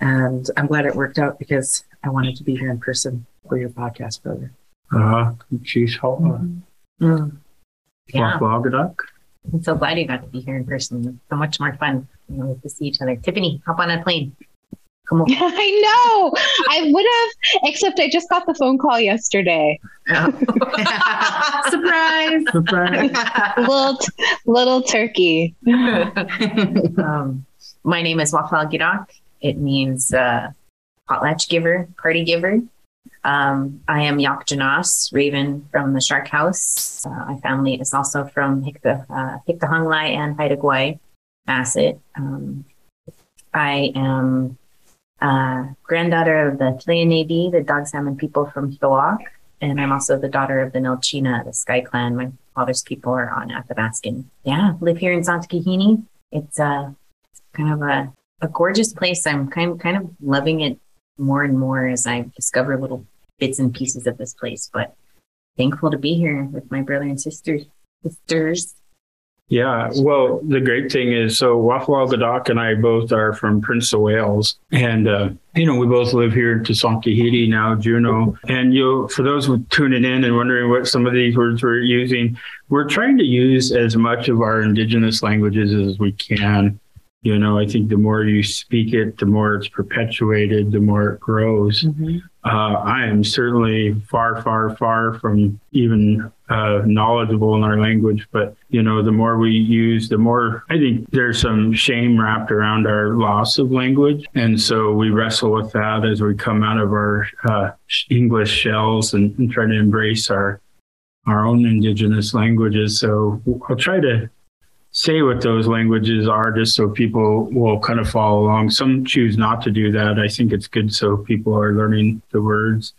Speaker 3: And I'm glad it worked out because I wanted to be here in person for your podcast, brother.
Speaker 1: Uh, she's Hala.
Speaker 3: Mm.
Speaker 5: Yeah,
Speaker 1: Wathlogadak.
Speaker 5: I'm so glad you got to be here in person. So much more fun you know, to see each other. Tiffany, hop on a plane. Come on. [laughs]
Speaker 4: I know. I would have, except I just got the phone call yesterday. [laughs]
Speaker 3: Surprise!
Speaker 1: Surprise. [laughs]
Speaker 4: little, little turkey.
Speaker 5: um, my name is Wafal Girak. It means uh, potlatch giver, party giver. Um, I am Yak Janas, Raven from the Shark House. Uh, my family is also from Hikta, uh, and Haida Gwaii, Masset. Um, I am uh, granddaughter of the Tleonedi, the dog salmon people from Hawak, and I'm also the daughter of the Nilchina, the Sky Clan. My father's people are on Athabascan. Yeah, live here in Santa Kahini. It's uh, kind of a, a gorgeous place. I'm kind kind of loving it more and more as I discover little bits and pieces of this place. But thankful to be here with my brother and sister sisters.
Speaker 1: Yeah, well, the great thing is, so Wafwal Gadak and I both are from Prince of Wales, and uh, you know we both live here in Tasankahiti now, Juneau. And you, for those who tuning in and wondering what some of these words we're using, we're trying to use as much of our indigenous languages as we can. You know, I think the more you speak it, the more it's perpetuated, the more it grows. Uh, I am certainly far, far, far from even uh, knowledgeable in our language. But, you know, the more we use, the more I think there's some shame wrapped around our loss of language. And so we wrestle with that as we come out of our uh, English shells and, and try to embrace our our own indigenous languages. So I'll try to say what those languages are just so people will kind of follow along. Some choose not to do that. I think it's good so people are learning the words.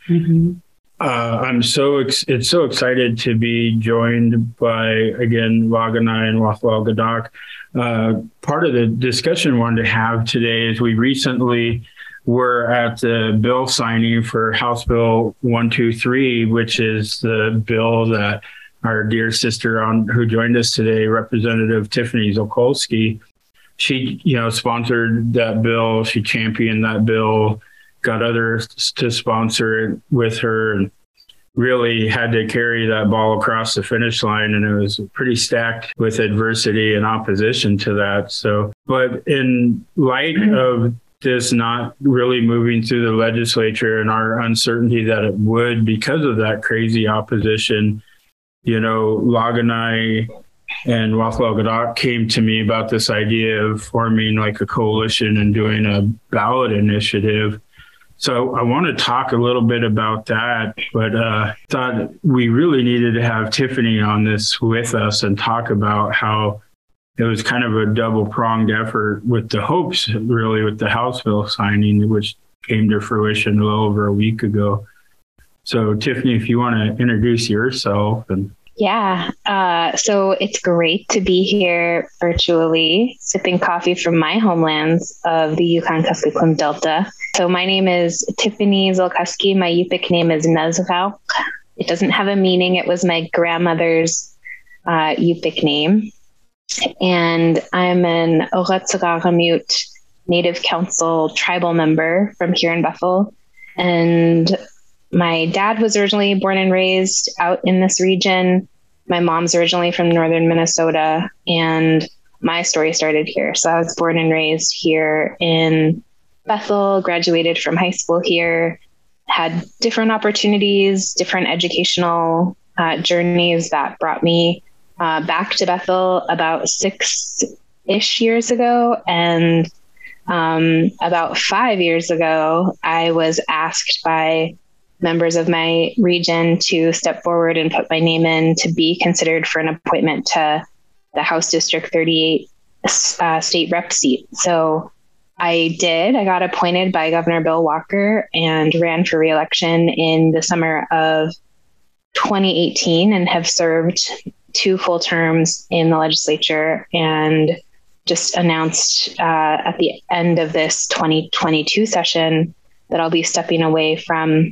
Speaker 1: Uh, I'm so ex- it's so excited to be joined by again Waganai and Wathwal Gadak. Uh, part of the discussion I wanted to have today is we recently were at the bill signing for House Bill 123, which is the bill that our dear sister on who joined us today, Representative Tiffany Zulkosky, she you know sponsored that bill. She championed that bill, got others to sponsor it with her, and really had to carry that ball across the finish line. And it was pretty stacked with adversity and opposition to that. So, but in light of this not really moving through the legislature and our uncertainty that it would because of that crazy opposition you know, Laganai and Wathwal Gadak came to me about this idea of forming like a coalition and doing a ballot initiative. So I want to talk a little bit about that, but uh, thought we really needed to have Tiffany on this with us and talk about how it was kind of a double pronged effort with the hopes, really, with the House bill signing, which came to fruition a little over a week ago. So, Tiffany, if you want to introduce yourself and
Speaker 4: Yeah. Uh, so it's great to be here virtually, sipping coffee from my homelands of the Yukon Kuskokwim Delta. So my name is Tiffany Zulkosky. My Yupik name is Nezvauk, It doesn't have a meaning. It was my grandmother's uh, Yupik name. And I'm an Orutsararmiut Native Council tribal member from here in Bethel. And my dad was originally born and raised out in this region. My mom's originally from northern Minnesota, and my story started here. So I was born and raised here in Bethel, graduated from high school here, had different opportunities, different educational uh, journeys that brought me uh, back to Bethel about six ish years ago. And um, about five years ago, I was asked by members of my region to step forward and put my name in to be considered for an appointment to the House District 38 uh, state rep seat. So I did. I got appointed by Governor Bill Walker and ran for reelection in the summer of 2018 and have served two full terms in the legislature and just announced uh, at the end of this 2022 session that I'll be stepping away from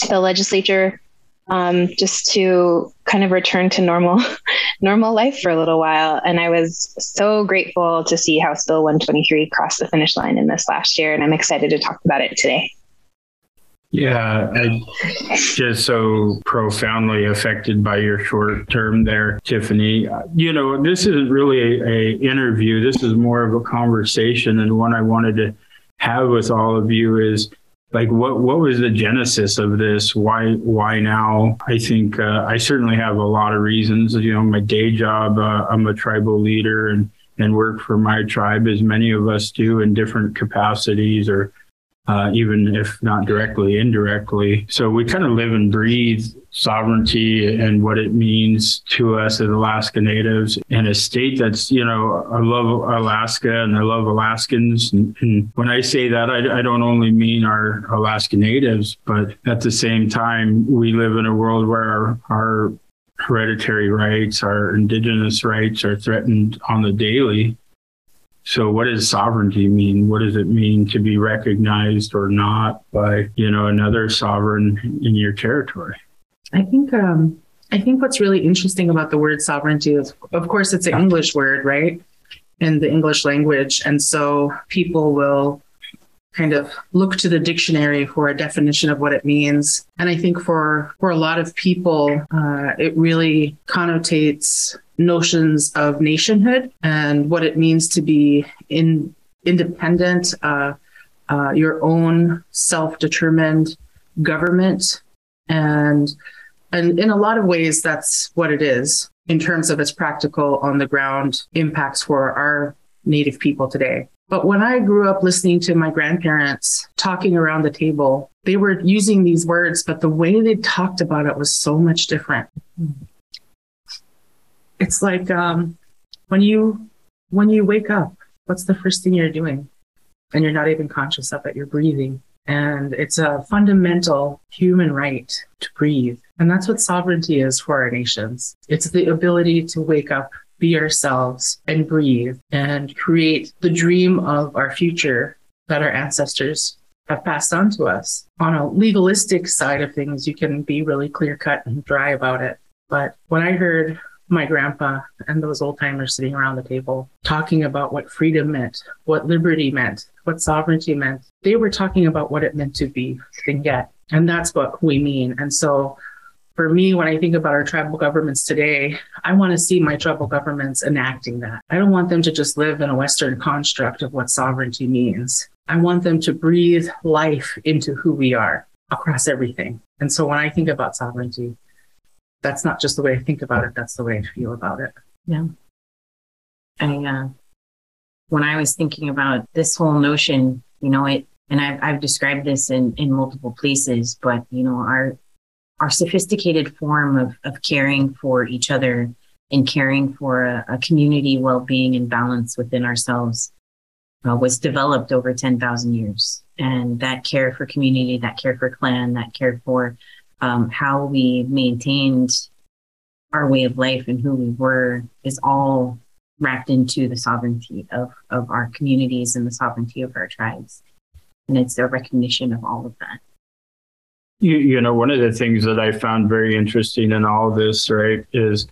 Speaker 4: the legislature um, just to kind of return to normal [laughs] normal life for a little while. And I was so grateful to see House Bill 123 cross the finish line in this last year, and I'm excited to talk about it today.
Speaker 1: Yeah, I just so profoundly affected by your short term there, Tiffany. You know, this isn't really a, a interview. This is more of a conversation, and one I wanted to have with all of you is like what what was the genesis of this? Why why now? I think uh, i certainly have a lot of reasons. You know my day job uh, i'm a tribal leader and and work for my tribe as many of us do in different capacities or uh, even if not directly, indirectly. So we kind of live and breathe sovereignty and what it means to us as Alaska Natives in a state that's, you know, I love Alaska and I love Alaskans. And, and when I say that, I, I don't only mean our Alaska Natives, but at the same time, we live in a world where our, our hereditary rights, our indigenous rights are threatened on the daily. So what does sovereignty mean? What does it mean to be recognized or not by, you know, another sovereign in your territory?
Speaker 3: I think um I think what's really interesting about the word sovereignty is of course it's an English word, right? In the English language. And so people will kind of look to the dictionary for a definition of what it means. And I think for for a lot of people, uh, it really connotates notions of nationhood and what it means to be in independent, uh, uh, your own self-determined government, and and in a lot of ways, that's what it is in terms of its practical on the ground impacts for our Native people today. But when I grew up listening to my grandparents talking around the table, they were using these words, but the way they talked about it was so much different. It's like um, when you when you wake up, what's the first thing you're doing? And you're not even conscious of it. You're breathing. And it's a fundamental human right to breathe. And that's what sovereignty is for our nations. It's the ability to wake up be ourselves and breathe and create the dream of our future that our ancestors have passed on to us. On a legalistic side of things, you can be really clear cut and dry about it. But when I heard my grandpa and those old timers sitting around the table talking about what freedom meant, what liberty meant, what sovereignty meant, they were talking about what it meant to be and. And that's what we mean. And so for me, when I think about our tribal governments today, I want to see my tribal governments enacting that. I don't want them to just live in a Western construct of what sovereignty means. I want them to breathe life into who we are across everything. And so when I think about sovereignty, that's not just the way I think about it, that's the way I feel about it.
Speaker 5: Yeah. I, uh, when I was thinking about this whole notion, you know, it, and I've, I've described this in, in multiple places, but, you know, our, our sophisticated form of, of caring for each other and caring for a, a community well-being and balance within ourselves uh, was developed over 10,000 years. And that care for community, that care for clan, that care for um, how we maintained our way of life and who we were is all wrapped into the sovereignty of, of our communities and the sovereignty of our tribes. And it's a recognition of all of that.
Speaker 1: you, you know, one of the things that I found very interesting in all this, right, is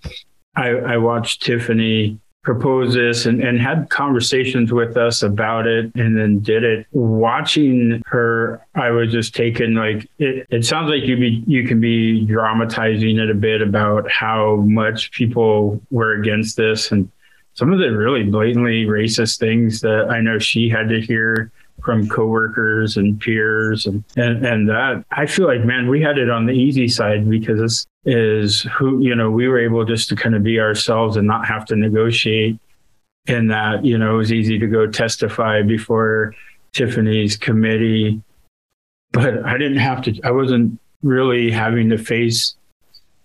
Speaker 1: I, I watched Tiffany propose this and, and had conversations with us about it and then did it. Watching her, I was just taken like it, it sounds like you be you can be dramatizing it a bit about how much people were against this and some of the really blatantly racist things that I know she had to hear from coworkers and peers and, and and that I feel like man we had it on the easy side because this is who you know we were able just to kind of be ourselves and not have to negotiate. In that you know it was easy to go testify before Tiffany's committee. But I didn't have to I wasn't really having to face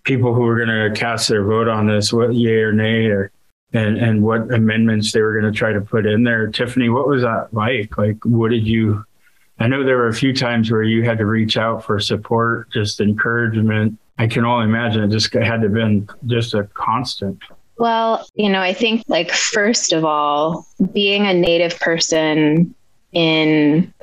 Speaker 1: people who were going to cast their vote on this what yay or nay or and and what amendments they were going to try to put in there. Tiffany, what was that like? Like, what did you? I know there were a few times where you had to reach out for support, just encouragement. I can only imagine it just had to have been just a constant.
Speaker 4: Well, you know, I think like first of all, being a native person in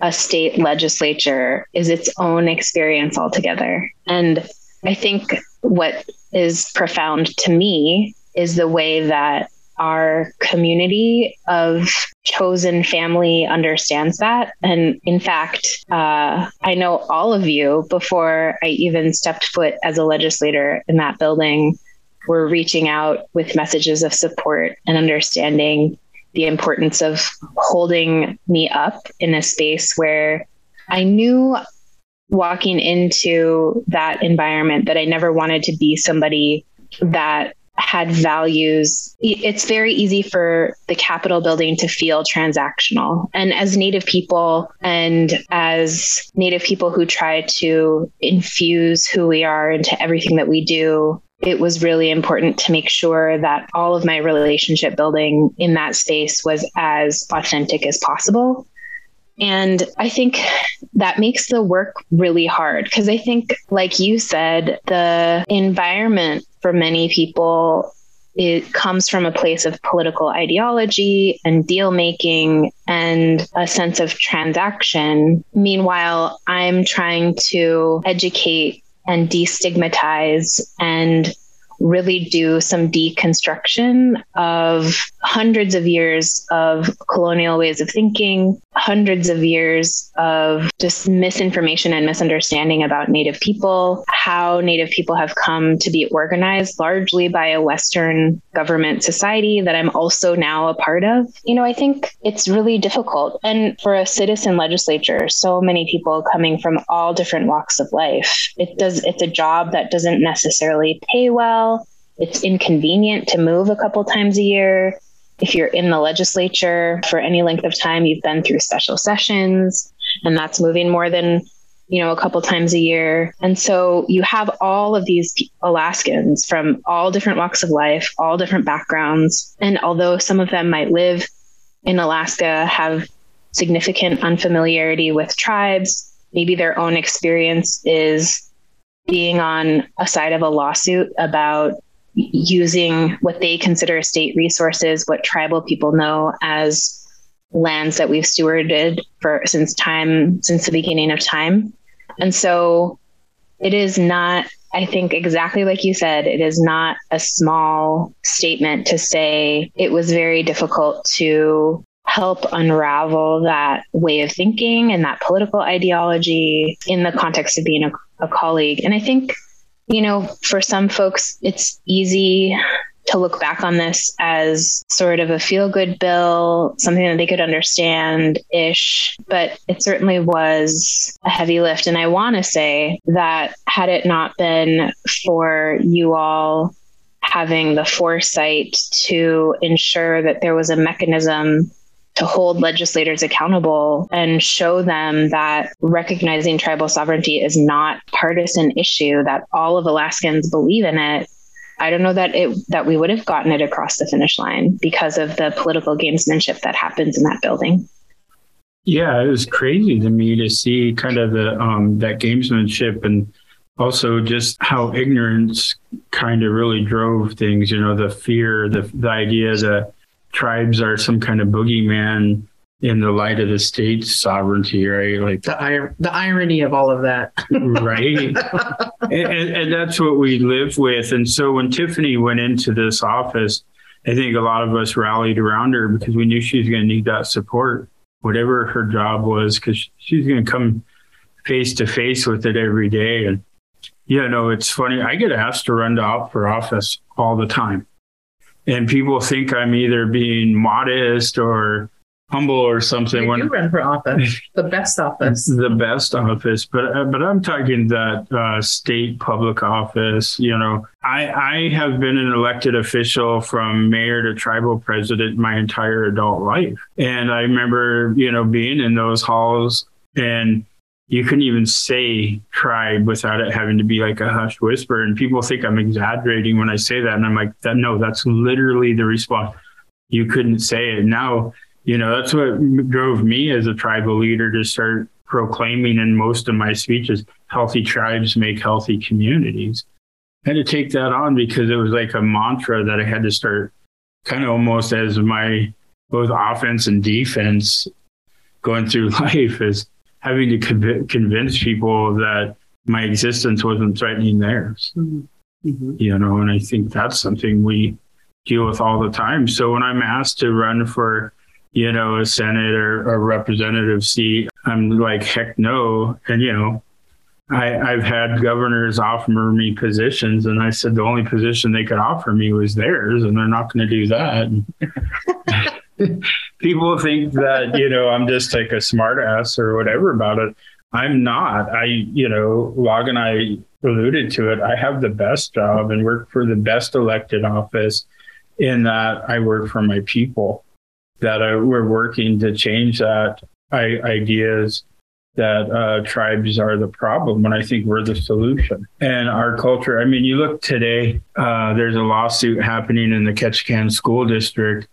Speaker 4: a state legislature is its own experience altogether. And I think what is profound to me is the way that our community of chosen family understands that. And in fact, uh, I know all of you before I even stepped foot as a legislator in that building were reaching out with messages of support and understanding the importance of holding me up in a space where I knew walking into that environment that I never wanted to be somebody that had values. It's very easy for the Capitol building to feel transactional. And as Native people and as Native people who try to infuse who we are into everything that we do, it was really important to make sure that all of my relationship building in that space was as authentic as possible. And I think that makes the work really hard because I think, like you said, the environment for many people it comes from a place of political ideology and deal making and a sense of transaction. Meanwhile, I'm trying to educate and destigmatize and really do some deconstruction of hundreds of years of colonial ways of thinking, hundreds of years of just misinformation and misunderstanding about Native people, how Native people have come to be organized largely by a Western government society that I'm also now a part of. You know, I think it's really difficult. And for a citizen legislature, so many people coming from all different walks of life, it does, it's a job that doesn't necessarily pay well. It's inconvenient to move a couple times a year if you're in the legislature for any length of time, you've been through special sessions, and that's moving more than you know a couple times a year. And so you have all of these Alaskans from all different walks of life, all different backgrounds, and although some of them might live in Alaska, have significant unfamiliarity with tribes, maybe their own experience is being on a side of a lawsuit about using what they consider state resources, what tribal people know as lands that we've stewarded for since time since the beginning of time. And so it is not I think exactly like you said, it is not a small statement to say it was very difficult to help unravel that way of thinking and that political ideology in the context of being a, a colleague. And I think you know, for some folks, it's easy to look back on this as sort of a feel good bill, something that they could understand ish, but it certainly was a heavy lift. And I want to say that had it not been for you all having the foresight to ensure that there was a mechanism to hold legislators accountable and show them that recognizing tribal sovereignty is not partisan issue that all of Alaskans believe in it I don't know that it that we would have gotten it across the finish line because of the political gamesmanship that happens in that building.
Speaker 1: Yeah, it was crazy to me to see kind of the um, that gamesmanship and also just how ignorance kind of really drove things. You know, the fear, the the idea that tribes are some kind of boogeyman in the light of the state's sovereignty, right? Like,
Speaker 3: The, ir- the irony of all of that.
Speaker 1: right. [laughs] and, and, and that's what we live with. And so when Tiffany went into this office, I think a lot of us rallied around her because we knew she was going to need that support, whatever her job was, because she's going to come face to face with it every day. And, you know, it's funny. I get asked to run to for office all the time. And people think I'm either being modest or humble or something
Speaker 3: You
Speaker 1: when
Speaker 3: run for office, [laughs] the best office.
Speaker 1: the best office, but uh, but I'm talking that uh, state public office. You know, I I have been an elected official from mayor to tribal president my entire adult life, and I remember you know being in those halls and. You couldn't even say tribe without it having to be like a hushed whisper. And people think I'm exaggerating when I say that. And I'm like, that, no, that's literally the response. You couldn't say it. Now you know that's what drove me as a tribal leader to start proclaiming in most of my speeches healthy tribes make healthy communities i had to take that on because it was like a mantra that i had to start kind of almost as my both offense and defense going through [laughs] life is having to conv- convince people that my existence wasn't threatening theirs
Speaker 3: Mhm.
Speaker 1: you know and i think that's something we deal with all the time so when i'm asked to run for you know, a Senate or a representative seat. I'm like, heck no. And, you know, I, I've had governors offer me positions, and I said the only position they could offer me was theirs, and they're not going to do that. [laughs] [laughs] [laughs] People think that, you know, I'm just like a smartass or whatever about it. I'm not. I, you know, Log and I alluded to it. I have the best job and work for the best elected office in that I work for my people that uh, we're working to change that I, ideas that uh, tribes are the problem and I think we're the solution. And our culture, I mean, you look today, uh, there's a lawsuit happening in the Ketchikan School District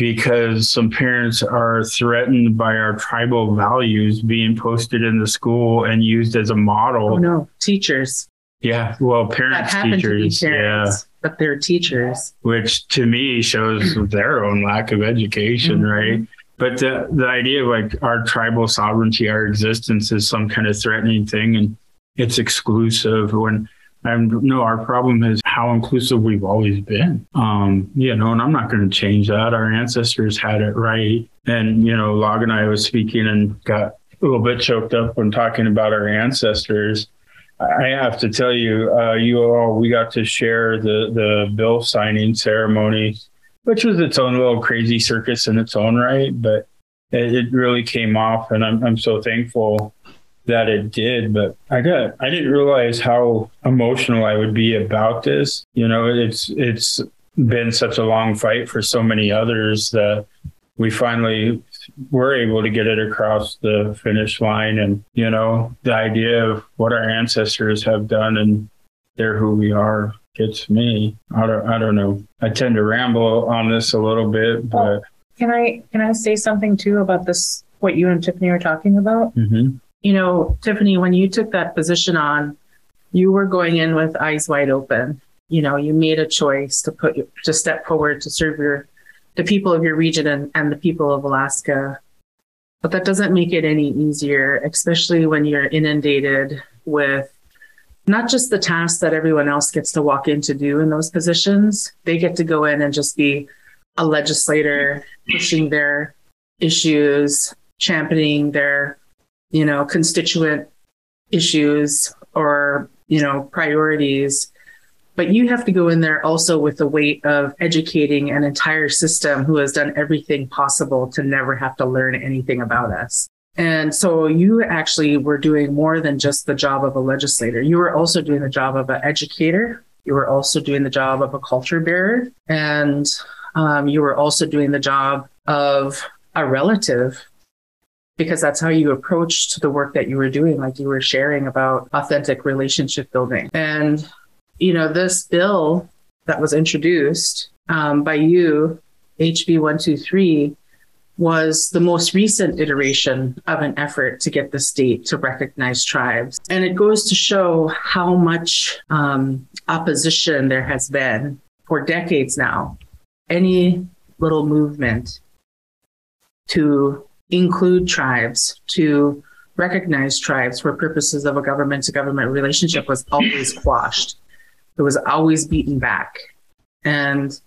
Speaker 1: because some parents are threatened by our tribal values being posted in the school and used as a model.
Speaker 3: Oh no, teachers.
Speaker 1: Yeah, well,
Speaker 3: That
Speaker 1: parents,
Speaker 3: happen to be
Speaker 1: teachers, yeah
Speaker 3: but they're teachers.
Speaker 1: which to me shows [clears throat] their own lack of education,
Speaker 3: Mhm.
Speaker 1: right? But the the idea of like our tribal sovereignty, our existence is some kind of threatening thing, and it's exclusive. When I'm no, our problem is how inclusive we've always been. Um, you know, and I'm not going to change that. Our ancestors had it right, and you know, Log and I was speaking and got a little bit choked up when talking about our ancestors. I have to tell you, uh, you all, we got to share the the bill signing ceremony, which was its own little crazy circus in its own right, but it, it really came off, and I'm I'm so thankful that it did. But I got I didn't realize how emotional I would be about this. You know, it's it's been such a long fight for so many others that we finally were able to get it across the finish line and you know the idea of what our ancestors have done and they're who we are gets me i don't, I don't know i tend to ramble on this a little bit but
Speaker 3: Can I can I say something too about this? What you and Tiffany are talking about?
Speaker 1: mhm.
Speaker 3: You know, Tiffany, when you took that position on, you were going in with eyes wide open. You know, you made a choice to put to step forward to serve your the people of your region and, and the people of Alaska. But that doesn't make it any easier, especially when you're inundated with not just the tasks that everyone else gets to walk in to do in those positions. They get to go in and just be a legislator pushing their issues, championing their, you know, constituent issues or, you know, priorities. But you have to go in there also with the weight of educating an entire system who has done everything possible to never have to learn anything about us. And so you actually were doing more than just the job of a legislator. You were also doing the job of an educator. You were also doing the job of a culture bearer. And um, you were also doing the job of a relative because that's how you approached the work that you were doing. Like you were sharing about authentic relationship building. And, you know, this bill that was introduced um, by you, HB 123, was the most recent iteration of an effort to get the state to recognize tribes. And it goes to show how much um, opposition there has been for decades now. Any little movement to include tribes, to recognize tribes for purposes of a government to government relationship was always quashed. It was always beaten back. And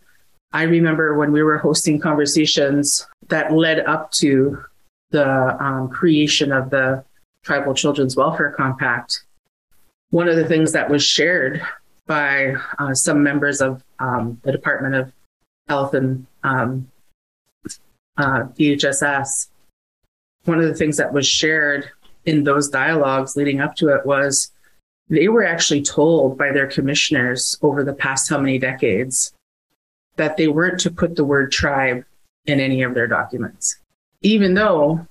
Speaker 3: I remember when we were hosting conversations that led up to the um, creation of the Tribal Children's Welfare Compact. One of the things that was shared by uh, some members of um, the Department of Health and um, uh, DHSS, one of the things that was shared in those dialogues leading up to it was they were actually told by their commissioners over the past how many decades that they weren't to put the word tribe in any of their documents, even though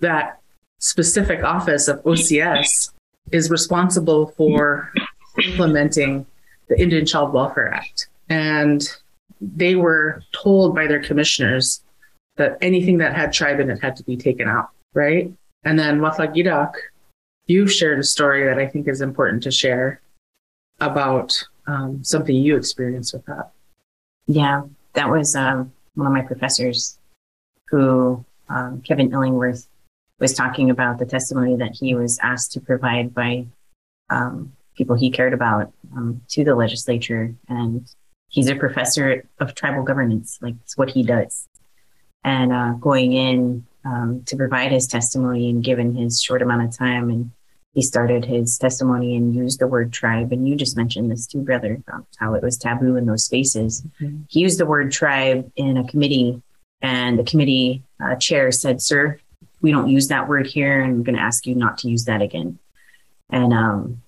Speaker 3: that specific office of OCS is responsible for implementing the Indian Child Welfare Act. And they were told by their commissioners that anything that had tribe in it had to be taken out, right? And then Watlagidak, you've shared a story that I think is important to share about um, something you experienced with that.
Speaker 5: Yeah, that was um, one of my professors who, um, Kevin Illingworth, was talking about the testimony that he was asked to provide by um, people he cared about um, to the legislature. And he's a professor of tribal governance, like it's what he does. And uh, going in um, to provide his testimony and given his short amount of time and he started his testimony and used the word tribe. And you just mentioned this too, brother, how it was taboo in those spaces. Mm-hmm. He used the word tribe in a committee, and the committee uh, chair said, Sir, we don't use that word here, and I'm going to ask you not to use that again. And, um,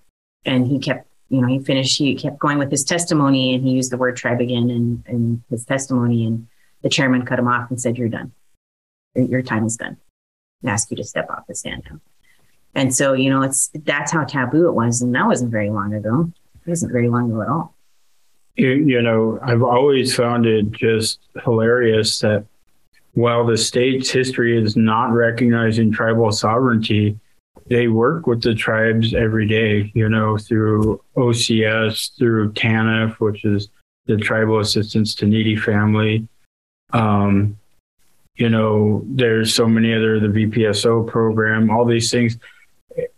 Speaker 5: and he kept, you know, he finished, he kept going with his testimony, and he used the word tribe again in, in his testimony. And the chairman cut him off and said, You're done. Your time is done. And ask you to step off the stand now. And so, you know, it's that's how taboo it was. And that wasn't very long ago. It wasn't very long ago at all.
Speaker 1: You, you know, I've always found it just hilarious that while the state's history is not recognizing tribal sovereignty, they work with the tribes every day, you know, through OCS, through TANF, which is the Tribal Assistance to Needy Family. Um, you know, there's so many other, the VPSO program, all these things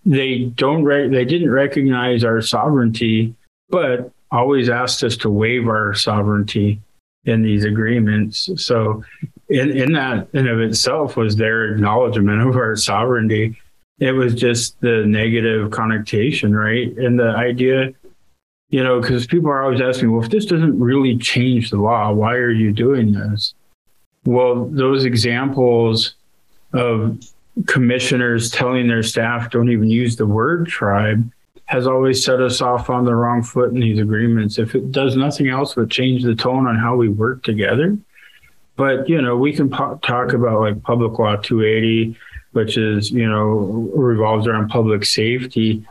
Speaker 1: they don't re- they didn't recognize our sovereignty, but always asked us to waive our sovereignty in these agreements. So, in, in that in of itself was their acknowledgement of our sovereignty. It was just the negative connotation, right? And the idea, you know, because people are always asking, well, if this doesn't really change the law, why are you doing this? Well, those examples of commissioners telling their staff don't even use the word tribe has always set us off on the wrong foot in these agreements. If it does nothing else but change the tone on how we work together. But, you know, we can po- talk about like Public Law 280, which is, you know, revolves around public safety.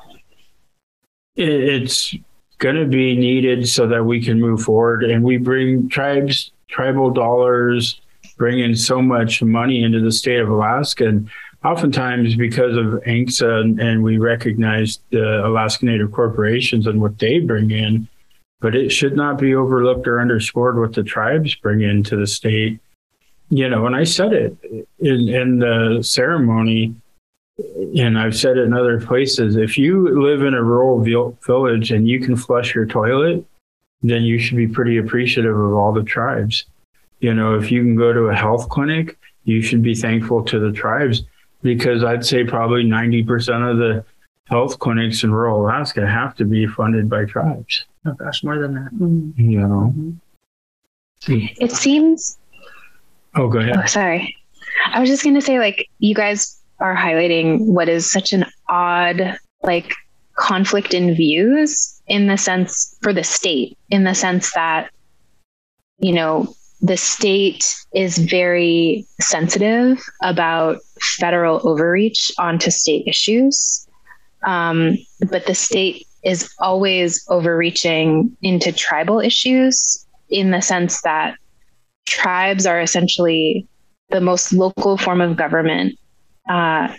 Speaker 1: It's going to be needed so that we can move forward and we bring tribes, tribal dollars, bring in so much money into the state of Alaska. And oftentimes because of ANCSA and, and we recognize the Alaska Native corporations and what they bring in, but it should not be overlooked or underscored what the tribes bring into the state. You know, and I said it in, in the ceremony, and I've said it in other places. If you live in a rural village and you can flush your toilet, then you should be pretty appreciative of all the tribes. You know, if you can go to a health clinic, you should be thankful to the tribes because I'd say probably 90% of the health clinics in rural Alaska have to be funded by tribes.
Speaker 3: Oh gosh, more than that.
Speaker 1: Mm-hmm. You know.
Speaker 4: Mm-hmm. It seems
Speaker 1: Oh, go ahead.
Speaker 4: Oh, sorry. I was just going to say like you guys are highlighting what is such an odd like conflict in views in the sense for the state in the sense that you know the state is very sensitive about federal overreach onto state issues. Um, but the state is always overreaching into tribal issues in the sense that tribes are essentially the most local form of government uh,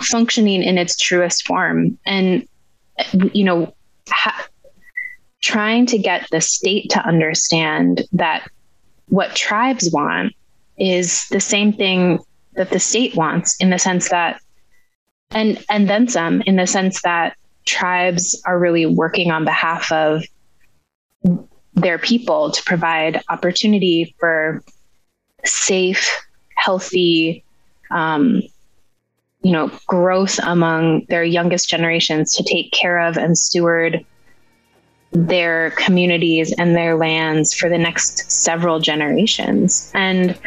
Speaker 4: functioning in its truest form. And, you know, ha- trying to get the state to understand that what tribes want is the same thing that the state wants in the sense that and and then some in the sense that tribes are really working on behalf of their people to provide opportunity for safe healthy um, you know growth among their youngest generations to take care of and steward their communities and their lands for the next several generations. And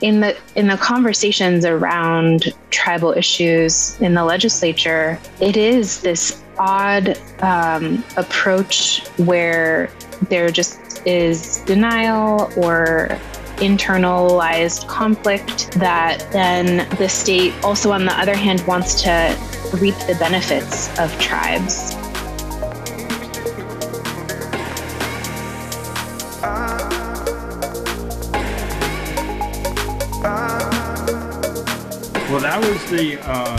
Speaker 4: in the in the conversations around tribal issues in the legislature it is this odd um, approach where there just is denial or internalized conflict that then the state also on the other hand wants to reap the benefits of tribes
Speaker 1: Well, that was the uh,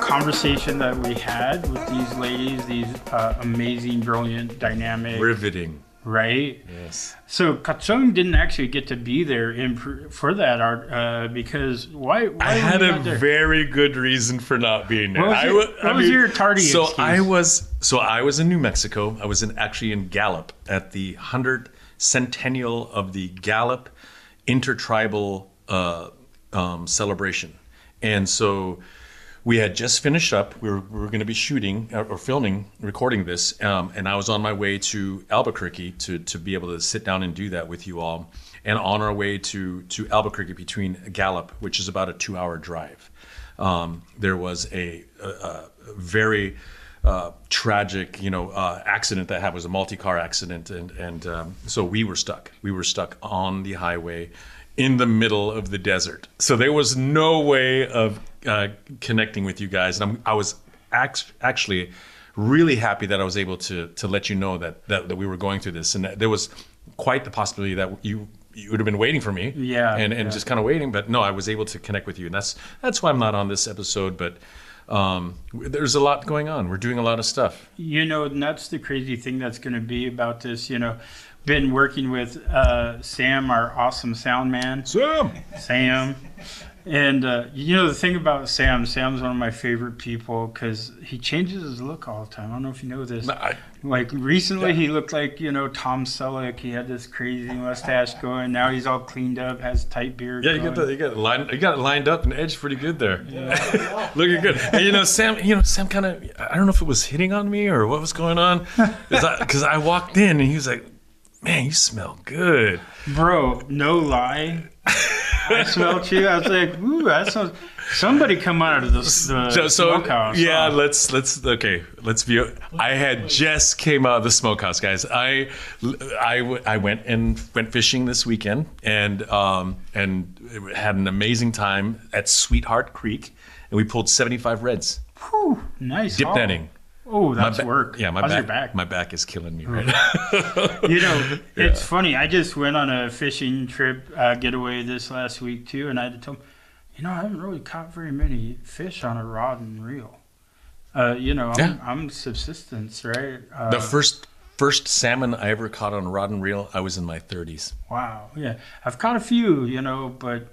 Speaker 1: conversation that we had with these ladies, these uh, amazing, brilliant, dynamic,
Speaker 2: Riveting.
Speaker 1: right?
Speaker 2: Yes.
Speaker 1: So Kachung didn't actually get to be there in for that art uh, because why? why
Speaker 2: I had a very good reason for not being there.
Speaker 1: What was
Speaker 2: I
Speaker 1: your-
Speaker 2: I
Speaker 1: what was your tardy
Speaker 2: So
Speaker 1: excuse?
Speaker 2: I was so I was in New Mexico. I was in actually in Gallup at the hundred centennial of the Gallup intertribal uh, um, celebration, and so we had just finished up. We were, we were going to be shooting or, or filming, recording this, um, and I was on my way to Albuquerque to to be able to sit down and do that with you all. And on our way to to Albuquerque between Gallup, which is about a two hour drive, um, there was a, a, a very uh, tragic, you know, uh, accident that happened. It was a multi-car accident, and and um, so we were stuck. We were stuck on the highway in the middle of the desert. So there was no way of uh, connecting with you guys, and I'm, I was act- actually really happy that I was able to to let you know that that, that we were going through this, and that there was quite the possibility that you you would have been waiting for me,
Speaker 1: Yeah,
Speaker 2: and and
Speaker 1: yeah.
Speaker 2: just kind of waiting. But no, I was able to connect with you, and that's that's why I'm not on this episode, but. Um, there's a lot going on. We're doing a lot of stuff.
Speaker 1: You know, and that's the crazy thing that's going to be about this. You know, been working with uh, Sam, our awesome sound man.
Speaker 2: Sam.
Speaker 1: Sam. And uh, you know the thing about Sam, Sam's one of my favorite people because he changes his look all the time. I don't know if you know this.
Speaker 2: I,
Speaker 1: Like recently, he looked like you know Tom Selleck. He had this crazy mustache going. Now he's all cleaned up, has tight beard.
Speaker 2: yeah, you got
Speaker 1: going.
Speaker 2: the, you got lined, you got it lined up and edged pretty good there. Yeah. [laughs] Looking good. And you know, Sam. You know, Sam kind of. I don't know if it was hitting on me or what was going on, [laughs] because I, I walked in and he was like, "Man, you smell good."
Speaker 1: Bro, no lie. I smelled you. I was like, ooh, that. Somebody come out of the, the
Speaker 2: So,
Speaker 1: smokehouse.
Speaker 2: yeah,
Speaker 1: huh?
Speaker 2: let's let's okay, let's be. I had just came out of the smokehouse, guys. I I, I went and went fishing this weekend and um and had an amazing time at Sweetheart Creek, and we pulled seventy five reds
Speaker 1: Whew, nice.
Speaker 2: dip netting.
Speaker 1: Oh,
Speaker 2: My
Speaker 1: that's
Speaker 2: ba-
Speaker 1: work.
Speaker 2: Yeah, my
Speaker 1: How's
Speaker 2: back,
Speaker 1: back?
Speaker 2: My back is killing me right now. [laughs]
Speaker 1: You know, [laughs] it's funny. I just went on a fishing trip uh, getaway this last week too, and I had to tell them, you know, I haven't really caught very many fish on a rod and reel. Uh, you know, I'm,
Speaker 2: Yeah.
Speaker 1: I'm subsistence, right? Uh,
Speaker 2: the first first salmon I ever caught on a rod and reel, I was in my thirties.
Speaker 1: wow, yeah, I've caught a few, you know, but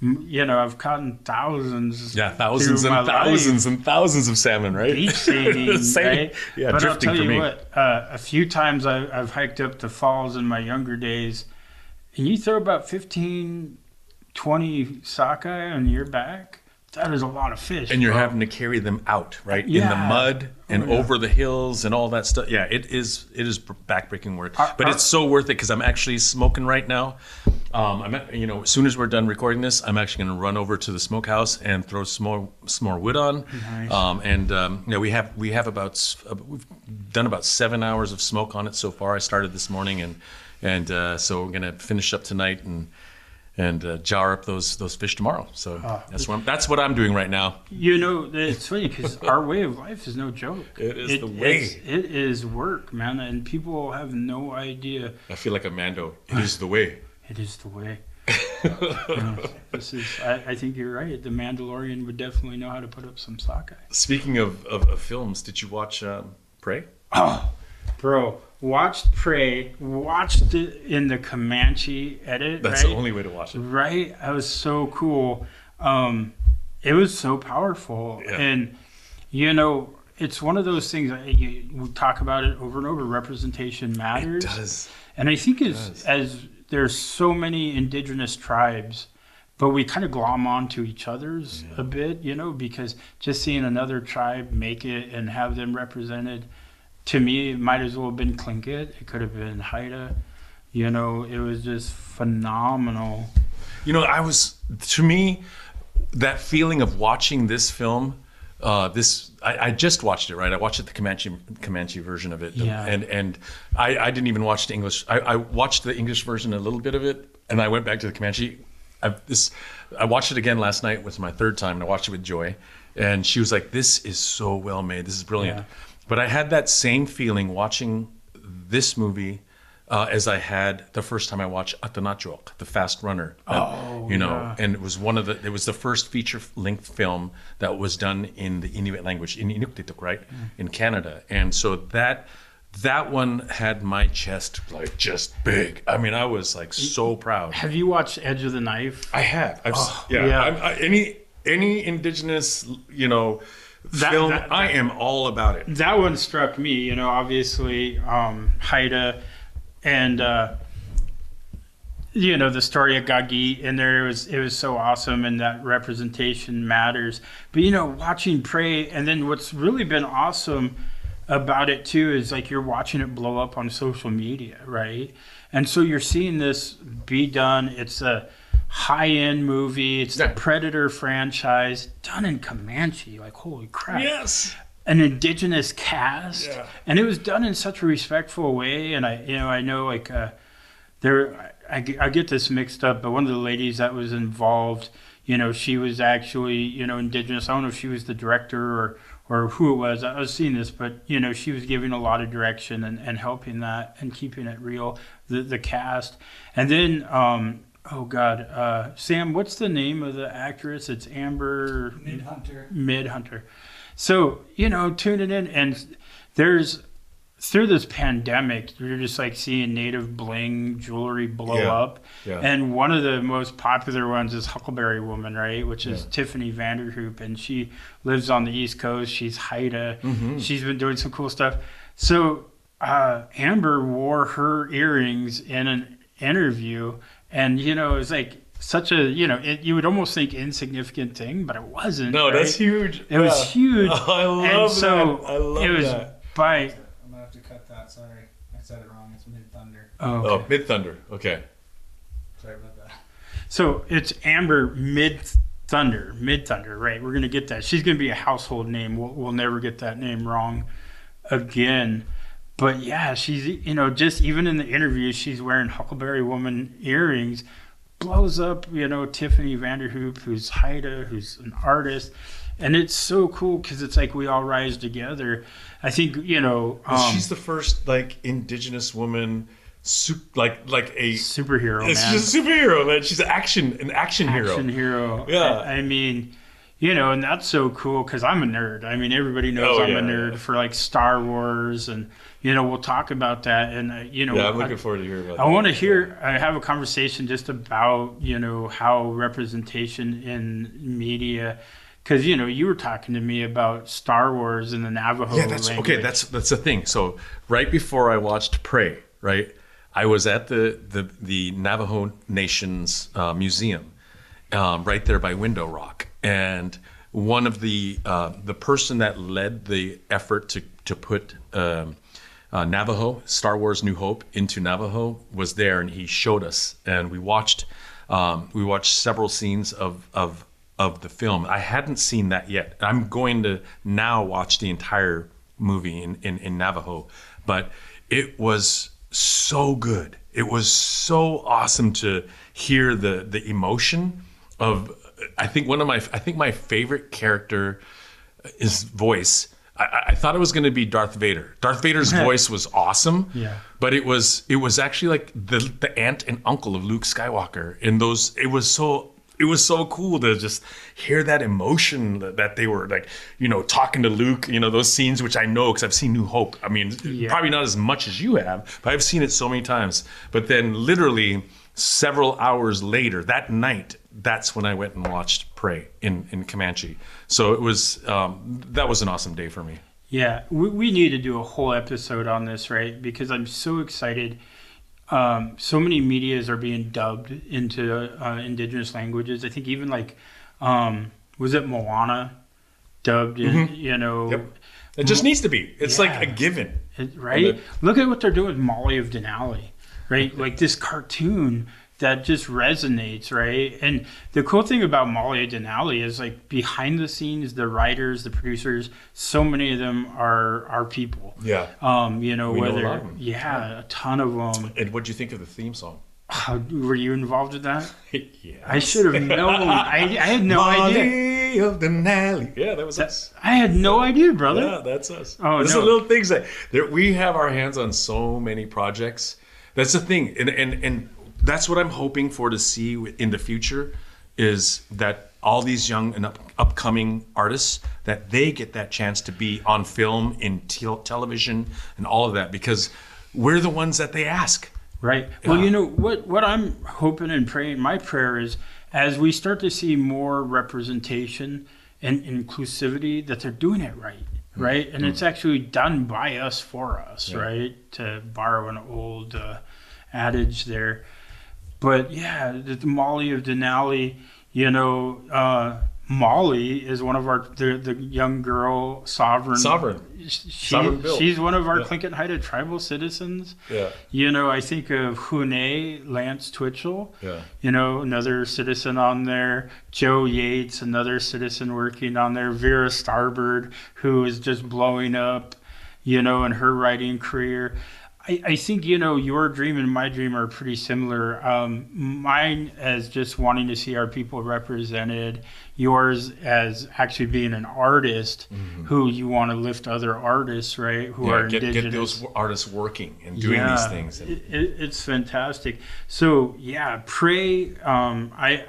Speaker 1: you know, I've caught thousands.
Speaker 2: Yeah, thousands and
Speaker 1: my life.
Speaker 2: thousands and thousands of salmon, right?
Speaker 1: beach [laughs] sailing,
Speaker 2: Same.
Speaker 1: right?
Speaker 2: Yeah,
Speaker 1: but I'll
Speaker 2: drifting
Speaker 1: tell
Speaker 2: for
Speaker 1: you
Speaker 2: me.
Speaker 1: what, uh, a few times I, I've hiked up the falls in my younger days, and you throw about 15, 20 sockeye on your back, that is a lot of fish.
Speaker 2: and you're
Speaker 1: bro.
Speaker 2: having to carry them out right in the mud and
Speaker 1: Oh, yeah.
Speaker 2: over the hills and all that stuff yeah it is it is backbreaking work
Speaker 1: Are-
Speaker 2: but
Speaker 1: are-
Speaker 2: it's so worth it because i'm actually smoking right now um, I'm, you know, as soon as we're done recording this, I'm actually going to run over to the smokehouse and throw some more, some more wood on.
Speaker 1: Nice.
Speaker 2: Um, and um, you know, we have we have about uh, we've done about seven hours of smoke on it so far. I started this morning, and and uh, so we're going to finish up tonight and and uh, jar up those those fish tomorrow. So
Speaker 1: Ah.
Speaker 2: that's what I'm, that's what I'm doing right now.
Speaker 1: You know, it's funny because our way of life is no joke. [laughs]
Speaker 2: It is the way.
Speaker 1: it's- It is work, man, and people have no idea.
Speaker 2: I feel like a Mando. It is the way.
Speaker 1: It is the way. You know, this is. I, I think you're right. The Mandalorian would definitely know how to put up some sockeye.
Speaker 2: Speaking of, of, of films, did you watch um, Prey?
Speaker 1: Oh, [coughs] bro, watched Prey, watched it in the Comanche edit.
Speaker 2: That's
Speaker 1: right?
Speaker 2: the only way to watch it.
Speaker 1: Right? That was so cool. Um, it was so powerful.
Speaker 2: Yeah.
Speaker 1: And, you know, it's one of those things that you, we talk about it over and over. Representation matters.
Speaker 2: It does.
Speaker 1: And I think as as there's so many indigenous tribes, but we kind of glom onto each other's a bit, you know, because just seeing another tribe make it and have them represented, to me, it might as well have been Tlingit. It could have been Haida. You know, it was just phenomenal.
Speaker 2: You know, I was to me that feeling of watching this film. Uh, this I, I just watched it right. I watched it the Comanche Comanche version of it,
Speaker 1: Yeah.
Speaker 2: and and I, I didn't even watch the English. I, I watched the English version a little bit of it, and I went back to the Comanche. I, this I watched it again last night. It Was my third time, and I watched it with Joy, and she was like, "This is so well made. This is brilliant."
Speaker 1: Yeah.
Speaker 2: But I had that same feeling watching this movie uh, as I had the first time I watched Atanarjuat, the Fast Runner.
Speaker 1: Oh,
Speaker 2: you know,
Speaker 1: yeah.
Speaker 2: and it was one of the. It was the first feature-length film that was done in the Inuit language in Inuktitut, right,
Speaker 1: Mm.
Speaker 2: in Canada, and so that that one had my chest like just big. I mean, I was like so proud.
Speaker 1: Have you watched Edge of the Knife?
Speaker 2: I have. I've, s- yeah.
Speaker 1: yeah.
Speaker 2: I'm, I, any any indigenous, you know,
Speaker 1: That-
Speaker 2: film,
Speaker 1: that-
Speaker 2: I am all about it.
Speaker 1: that one struck me. You know, obviously, um, Haida and uh, you know the story of Gagi in there it was it was so awesome, and that representation matters. But you know, watching Prey, and then what's really been awesome about it too is like you're watching it blow up on social media, right? And so you're seeing this be done. It's a high end movie. It's
Speaker 2: Yeah.
Speaker 1: the Predator franchise done in Comanche. Like holy crap!
Speaker 2: Yes.
Speaker 1: an indigenous cast
Speaker 2: Yeah.
Speaker 1: and it was done in such a respectful way and i you know i know like uh there I, get- I get this mixed up but one of the ladies that was involved you know she was actually you know indigenous i don't know if she was the director or or who it was i was seeing this but you know she was giving a lot of direction and, and helping that and keeping it real the the cast and then um oh god uh sam what's the name of the actress it's amber
Speaker 6: Mid Hunter.
Speaker 1: mid hunter so you know tuning in and there's through this pandemic you're just like seeing native bling jewelry blow
Speaker 2: Yeah.
Speaker 1: up
Speaker 2: Yeah.
Speaker 1: and one of the most popular ones is huckleberry woman right which is tiffany vanderhoop and she lives on the east coast she's haida
Speaker 2: Mm-hmm.
Speaker 1: she's been doing some cool stuff so uh, amber wore her earrings in an interview and you know it was like such a you know it, you would almost think insignificant thing but it wasn't
Speaker 2: No,
Speaker 1: right?
Speaker 2: that's huge.
Speaker 1: It was huge. [laughs]
Speaker 2: I love
Speaker 1: and so
Speaker 2: that. I love
Speaker 1: it was
Speaker 2: that.
Speaker 1: by
Speaker 6: I'm gonna have to cut that. Sorry, I said it wrong. It's Midthunder.
Speaker 1: oh,
Speaker 2: Oh. Midthunder. Okay.
Speaker 6: Sorry about that.
Speaker 1: so it's Amber Mid Thunder, Midthunder, right? We're gonna get that. She's gonna be a household name. We'll, we'll never get that name wrong again. But yeah, she's you know just even in the interview, she's wearing Huckleberry Woman earrings. Blows up, you know, Tiffany Vanderhoop, who's Haida, who's an artist, and it's so cool because it's like we all rise together. I think you know, um,
Speaker 2: She's the first like indigenous woman, su- like like a.
Speaker 1: superhero.
Speaker 2: It's
Speaker 1: man.
Speaker 2: just a superhero, man. She's an action, an action,
Speaker 1: action
Speaker 2: hero.
Speaker 1: Action hero.
Speaker 2: Yeah.
Speaker 1: I, I mean, you know, and that's so cool because I'm a nerd. I mean, everybody knows
Speaker 2: Oh,
Speaker 1: I'm
Speaker 2: yeah,
Speaker 1: a nerd
Speaker 2: yeah.
Speaker 1: for like Star Wars, and you know, we'll talk about that. And uh, you know,
Speaker 2: Yeah, I'm
Speaker 1: I-
Speaker 2: looking forward to hearing about.
Speaker 1: I want to hear. I have a conversation just about you know how representation in media, because you know you were talking to me about Star Wars and the Navajo.
Speaker 2: Yeah, that's
Speaker 1: language.
Speaker 2: okay. That's that's the thing. So right before I watched Prey, right, I was at the the the Navajo Nation's uh, museum, um, right there by Window Rock, and one of the uh, the person that led the effort to to put. Um, uh, Navajo, Star Wars: New Hope into Navajo was there, and he showed us, and we watched. Um, we watched several scenes of of of the film. I hadn't seen that yet. I'm going to now watch the entire movie in in, in Navajo, but it was so good. It was so awesome to hear the the emotion of. I think one of my I think my favorite character his voice. I- I, I thought it was going to be Darth Vader. Darth Vader's voice was awesome.
Speaker 1: Yeah.
Speaker 2: But it was it was actually like the the aunt and uncle of Luke Skywalker. In those, it was so it was so cool to just hear that emotion that, that they were like, you know, talking to Luke, you know, those scenes, which I know because I've seen New Hope. I mean,
Speaker 1: Yeah.
Speaker 2: probably not as much as you have, but I've seen it so many times. But then literally several hours later, that night, that's when I went and watched Prey in, in Comanche. So it was, um, that was an awesome day for me.
Speaker 1: Yeah, we, we need to do a whole episode on this, right? Because I'm so excited. Um, so many medias are being dubbed into uh, indigenous languages. I think even like, um, was it Moana dubbed in, you know,
Speaker 2: Mm-hmm. Yep. It just needs to be. It's like a given.
Speaker 1: it- right? Look at what they're doing with Molly of Denali, right? Like this cartoon that just resonates, right? And the cool thing about Molly Denali is like behind the scenes, the writers, the producers, so many of them are are people.
Speaker 2: Yeah.
Speaker 1: Um, you know,
Speaker 2: We know
Speaker 1: whether
Speaker 2: of them.
Speaker 1: yeah, a ton of them.
Speaker 2: And what do you think of the theme song?
Speaker 1: How, were you involved with that? [laughs]
Speaker 2: yeah.
Speaker 1: I should have known. I, I had no idea.
Speaker 2: Molly of Denali. Yeah, that was us.
Speaker 1: I had no idea, brother.
Speaker 2: Yeah, that's us.
Speaker 1: Oh,
Speaker 2: Those
Speaker 1: no.
Speaker 2: little things that there, we have our hands on so many projects. That's the thing, and and and that's what I'm hoping for to see in the future is that all these young and up, upcoming artists that they get that chance to be on film, in tel- television, and all of that because we're the ones that they ask.
Speaker 1: Right. Well,
Speaker 2: Yeah.
Speaker 1: you know what what I'm hoping and praying. My prayer is as we start to see more representation and inclusivity, that they're doing it right,
Speaker 2: Hmm.
Speaker 1: right, and it's actually done by us for us, right? To borrow an old uh, adage there, but yeah, the, Molly of Denali, you know. Uh, Molly is one of our the, the young girl sovereign
Speaker 2: Sovereign.
Speaker 1: She,
Speaker 2: Sovereign
Speaker 1: she's one of our
Speaker 2: Yeah.
Speaker 1: Tlingit Haida tribal citizens.
Speaker 2: Yeah.
Speaker 1: You know, I think of Hune Lance Twitchell,
Speaker 2: Yeah.
Speaker 1: you know, another citizen on there. Joe Yates, another citizen working on there. Vera Starbard, who is just blowing up, you know, in her writing career. I, I think, you know, your dream and my dream are pretty similar. Um, mine as just wanting to see our people represented, yours as actually being an artist who you want to lift other artists, right, who
Speaker 2: Mm-hmm. Yeah,
Speaker 1: are
Speaker 2: get,
Speaker 1: indigenous
Speaker 2: get those artists working and doing these things. And,
Speaker 1: it, it, it's fantastic. So yeah, pray. Um, I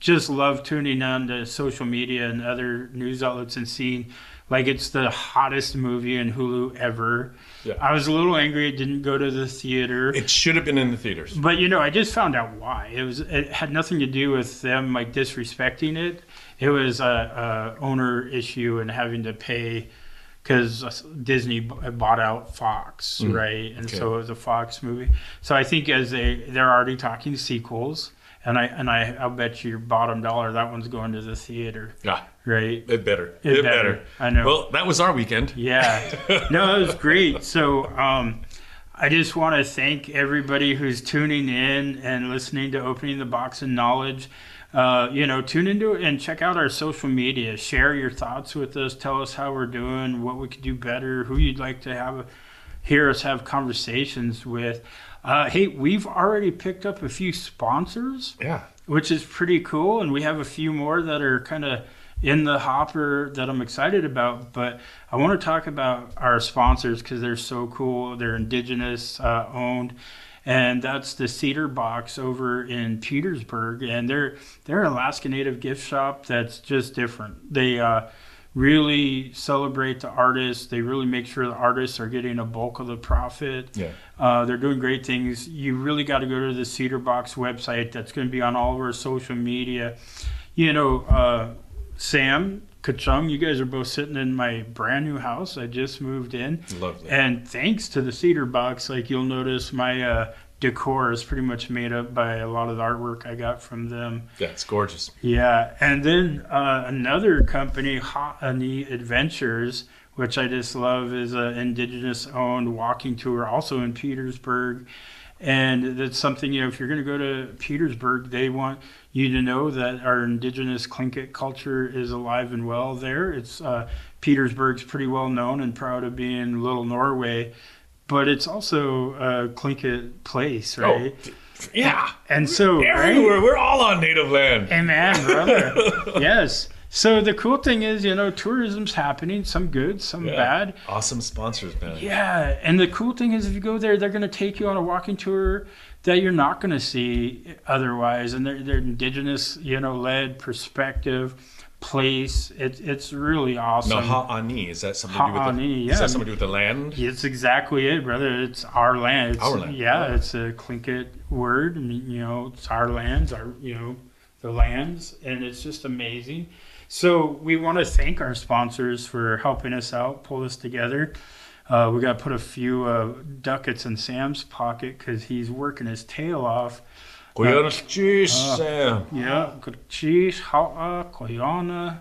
Speaker 1: just love tuning on to social media and other news outlets and seeing like it's the hottest movie in Hulu ever.
Speaker 2: Yeah.
Speaker 1: I was a little angry it didn't go to the theater.
Speaker 2: it should have been in the theaters.
Speaker 1: But you know, I just found out why. It was it had nothing to do with them like disrespecting it. It was a, a owner issue and having to pay because Disney bought out Fox, mm-hmm. right? And
Speaker 2: okay.
Speaker 1: so it was a Fox movie. So I think as they they're already talking sequels, and I and I I'll bet you your bottom dollar that one's going to the theater,
Speaker 2: Yeah,
Speaker 1: right?
Speaker 2: it better.
Speaker 1: It
Speaker 2: It,
Speaker 1: better.
Speaker 2: better.
Speaker 1: I know.
Speaker 2: Well, that was our weekend.
Speaker 1: Yeah. No, it was great. So, um, I just want to thank everybody who's tuning in and listening to Opening the Box of Knowledge. Uh, you know, tune into it and check out our social media. Share your thoughts with us. Tell us how we're doing, what we could do better, who you'd like to have hear us have conversations with. Uh, hey, we've already picked up a few sponsors
Speaker 2: Yeah.
Speaker 1: which is pretty cool. And we have a few more that are kind of in the hopper that I'm excited about. But I want to talk about our sponsors because they're so cool. They're indigenous uh, owned. And that's the Cedar Box over in Petersburg, and they're they're an Alaska Native gift shop that's just different. They uh, really celebrate the artists. They really make sure the artists are getting a bulk of the profit.
Speaker 2: Yeah.
Speaker 1: Uh, they're doing great things. You really got to go to the Cedar Box website. That's going to be on all of our social media. You know, uh, Sam Kachung, you guys are both sitting in my brand new house. I just moved in.
Speaker 2: Lovely.
Speaker 1: And thanks to the Cedar Box, like you'll notice my uh, decor is pretty much made up by a lot of the artwork I got from them.
Speaker 2: That's gorgeous.
Speaker 1: Yeah, and then uh, another company, Ha'ani Adventures, which I just love, is an indigenous-owned walking tour, also in Petersburg. And that's something, you know, if you're going to go to Petersburg, they want you to know that our indigenous Tlingit culture is alive and well there. It's uh, Petersburg's pretty well known and proud of being Little Norway, but it's also uh, a Tlingit place, oh, right?
Speaker 2: Oh, Yeah.
Speaker 1: And so, right?
Speaker 2: Everywhere. We're all on native land.
Speaker 1: Amen, brother. [laughs] yes. So the cool thing is, you know, tourism's happening, some good, some
Speaker 2: Yeah.
Speaker 1: bad.
Speaker 2: Awesome sponsors, man.
Speaker 1: Yeah, and the cool thing is, if you go there, they're going to take you on a walking tour. that you're not going to see otherwise. And they're, they're indigenous, you know, led perspective, place. It, it's really awesome.
Speaker 2: Now, ha'ani, is that something to do with the,
Speaker 1: Ha'ani,
Speaker 2: is that something to do with the land?
Speaker 1: It's exactly it, brother. It's our land. It's,
Speaker 2: Our land.
Speaker 1: Yeah, it's a Tlingit word. I mean, you know, it's our lands, our, you know, the lands, and it's just amazing. So we want to thank our sponsors for helping us out, pull this together. Uh, we got to put a few uh, ducats in Sam's pocket because he's working his tail off. Gunalchéesh,
Speaker 2: Sam.
Speaker 1: Yeah, Gunalchéesh, ha'a, quyana.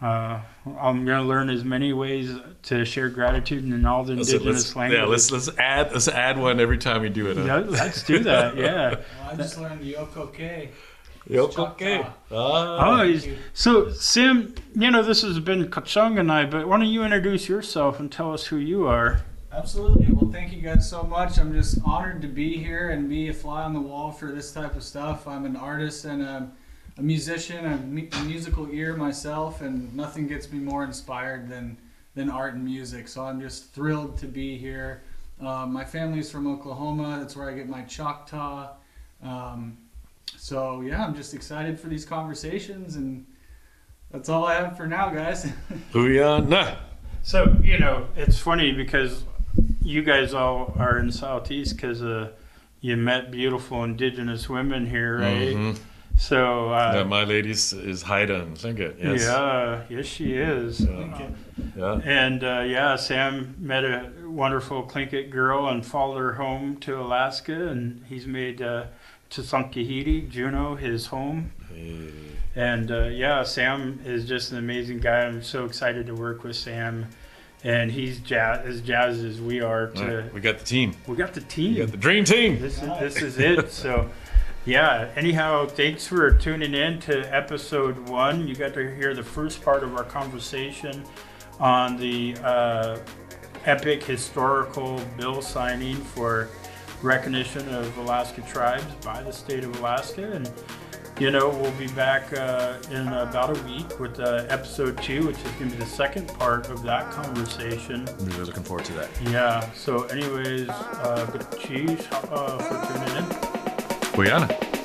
Speaker 1: Uh, I'm gonna learn as many ways to share gratitude in all the indigenous
Speaker 2: let's,
Speaker 1: languages.
Speaker 2: yeah, let's let's add let's add one every time we do it. huh?
Speaker 1: Yeah, let's do that. [laughs] Yeah.
Speaker 6: Well, I just learned Yoko K.
Speaker 2: Yoko
Speaker 6: Choctaw.
Speaker 2: K.
Speaker 1: Oh,
Speaker 2: Ah.
Speaker 1: he's- so Sam, you know this has been Kachung and I, but why don't you introduce yourself and tell us who you are?
Speaker 6: Absolutely. Well, thank you guys so much. I'm just honored to be here and be a fly on the wall for this type of stuff. I'm an artist and a, a musician, a, mu- a musical ear myself, and nothing gets me more inspired than than art and music. So I'm just thrilled to be here. Uh, my family's from Oklahoma. That's where I get my Choctaw. Um, so yeah, I'm just excited for these conversations, and that's all I have for now, guys. [laughs]
Speaker 2: Quyana.
Speaker 1: So you know it's funny because you guys all are in Southeast because uh, you met beautiful indigenous women here, right?
Speaker 2: Mhm.
Speaker 1: So uh,
Speaker 2: Yeah, my lady is, is Haida and Tlingit. Yes.
Speaker 1: yeah, yes she is.
Speaker 2: Yeah.
Speaker 1: And uh, yeah, Sam met a wonderful Tlingit girl and followed her home to Alaska, and he's made uh, Dzántik'i Héeni, Juneau, his home. And uh, yeah, Sam is just an amazing guy. I'm so excited to work with Sam, and he's jazz, as jazzed as we are. To
Speaker 2: Alright, we got the team.
Speaker 1: we got the team.
Speaker 2: We got the dream team.
Speaker 1: This is this is it. [laughs] So, yeah. Anyhow, thanks for tuning in to episode one. You got to hear the first part of our conversation on the uh, epic historical bill signing for recognition of Alaska tribes by the state of Alaska, and you know we'll be back uh, in about a week with uh, episode two, which is going to be the second part of that conversation.
Speaker 2: I'm really looking forward to that.
Speaker 1: Yeah. So, anyways, uh, Gunalchéesh uh, for tuning in.
Speaker 2: Quyana.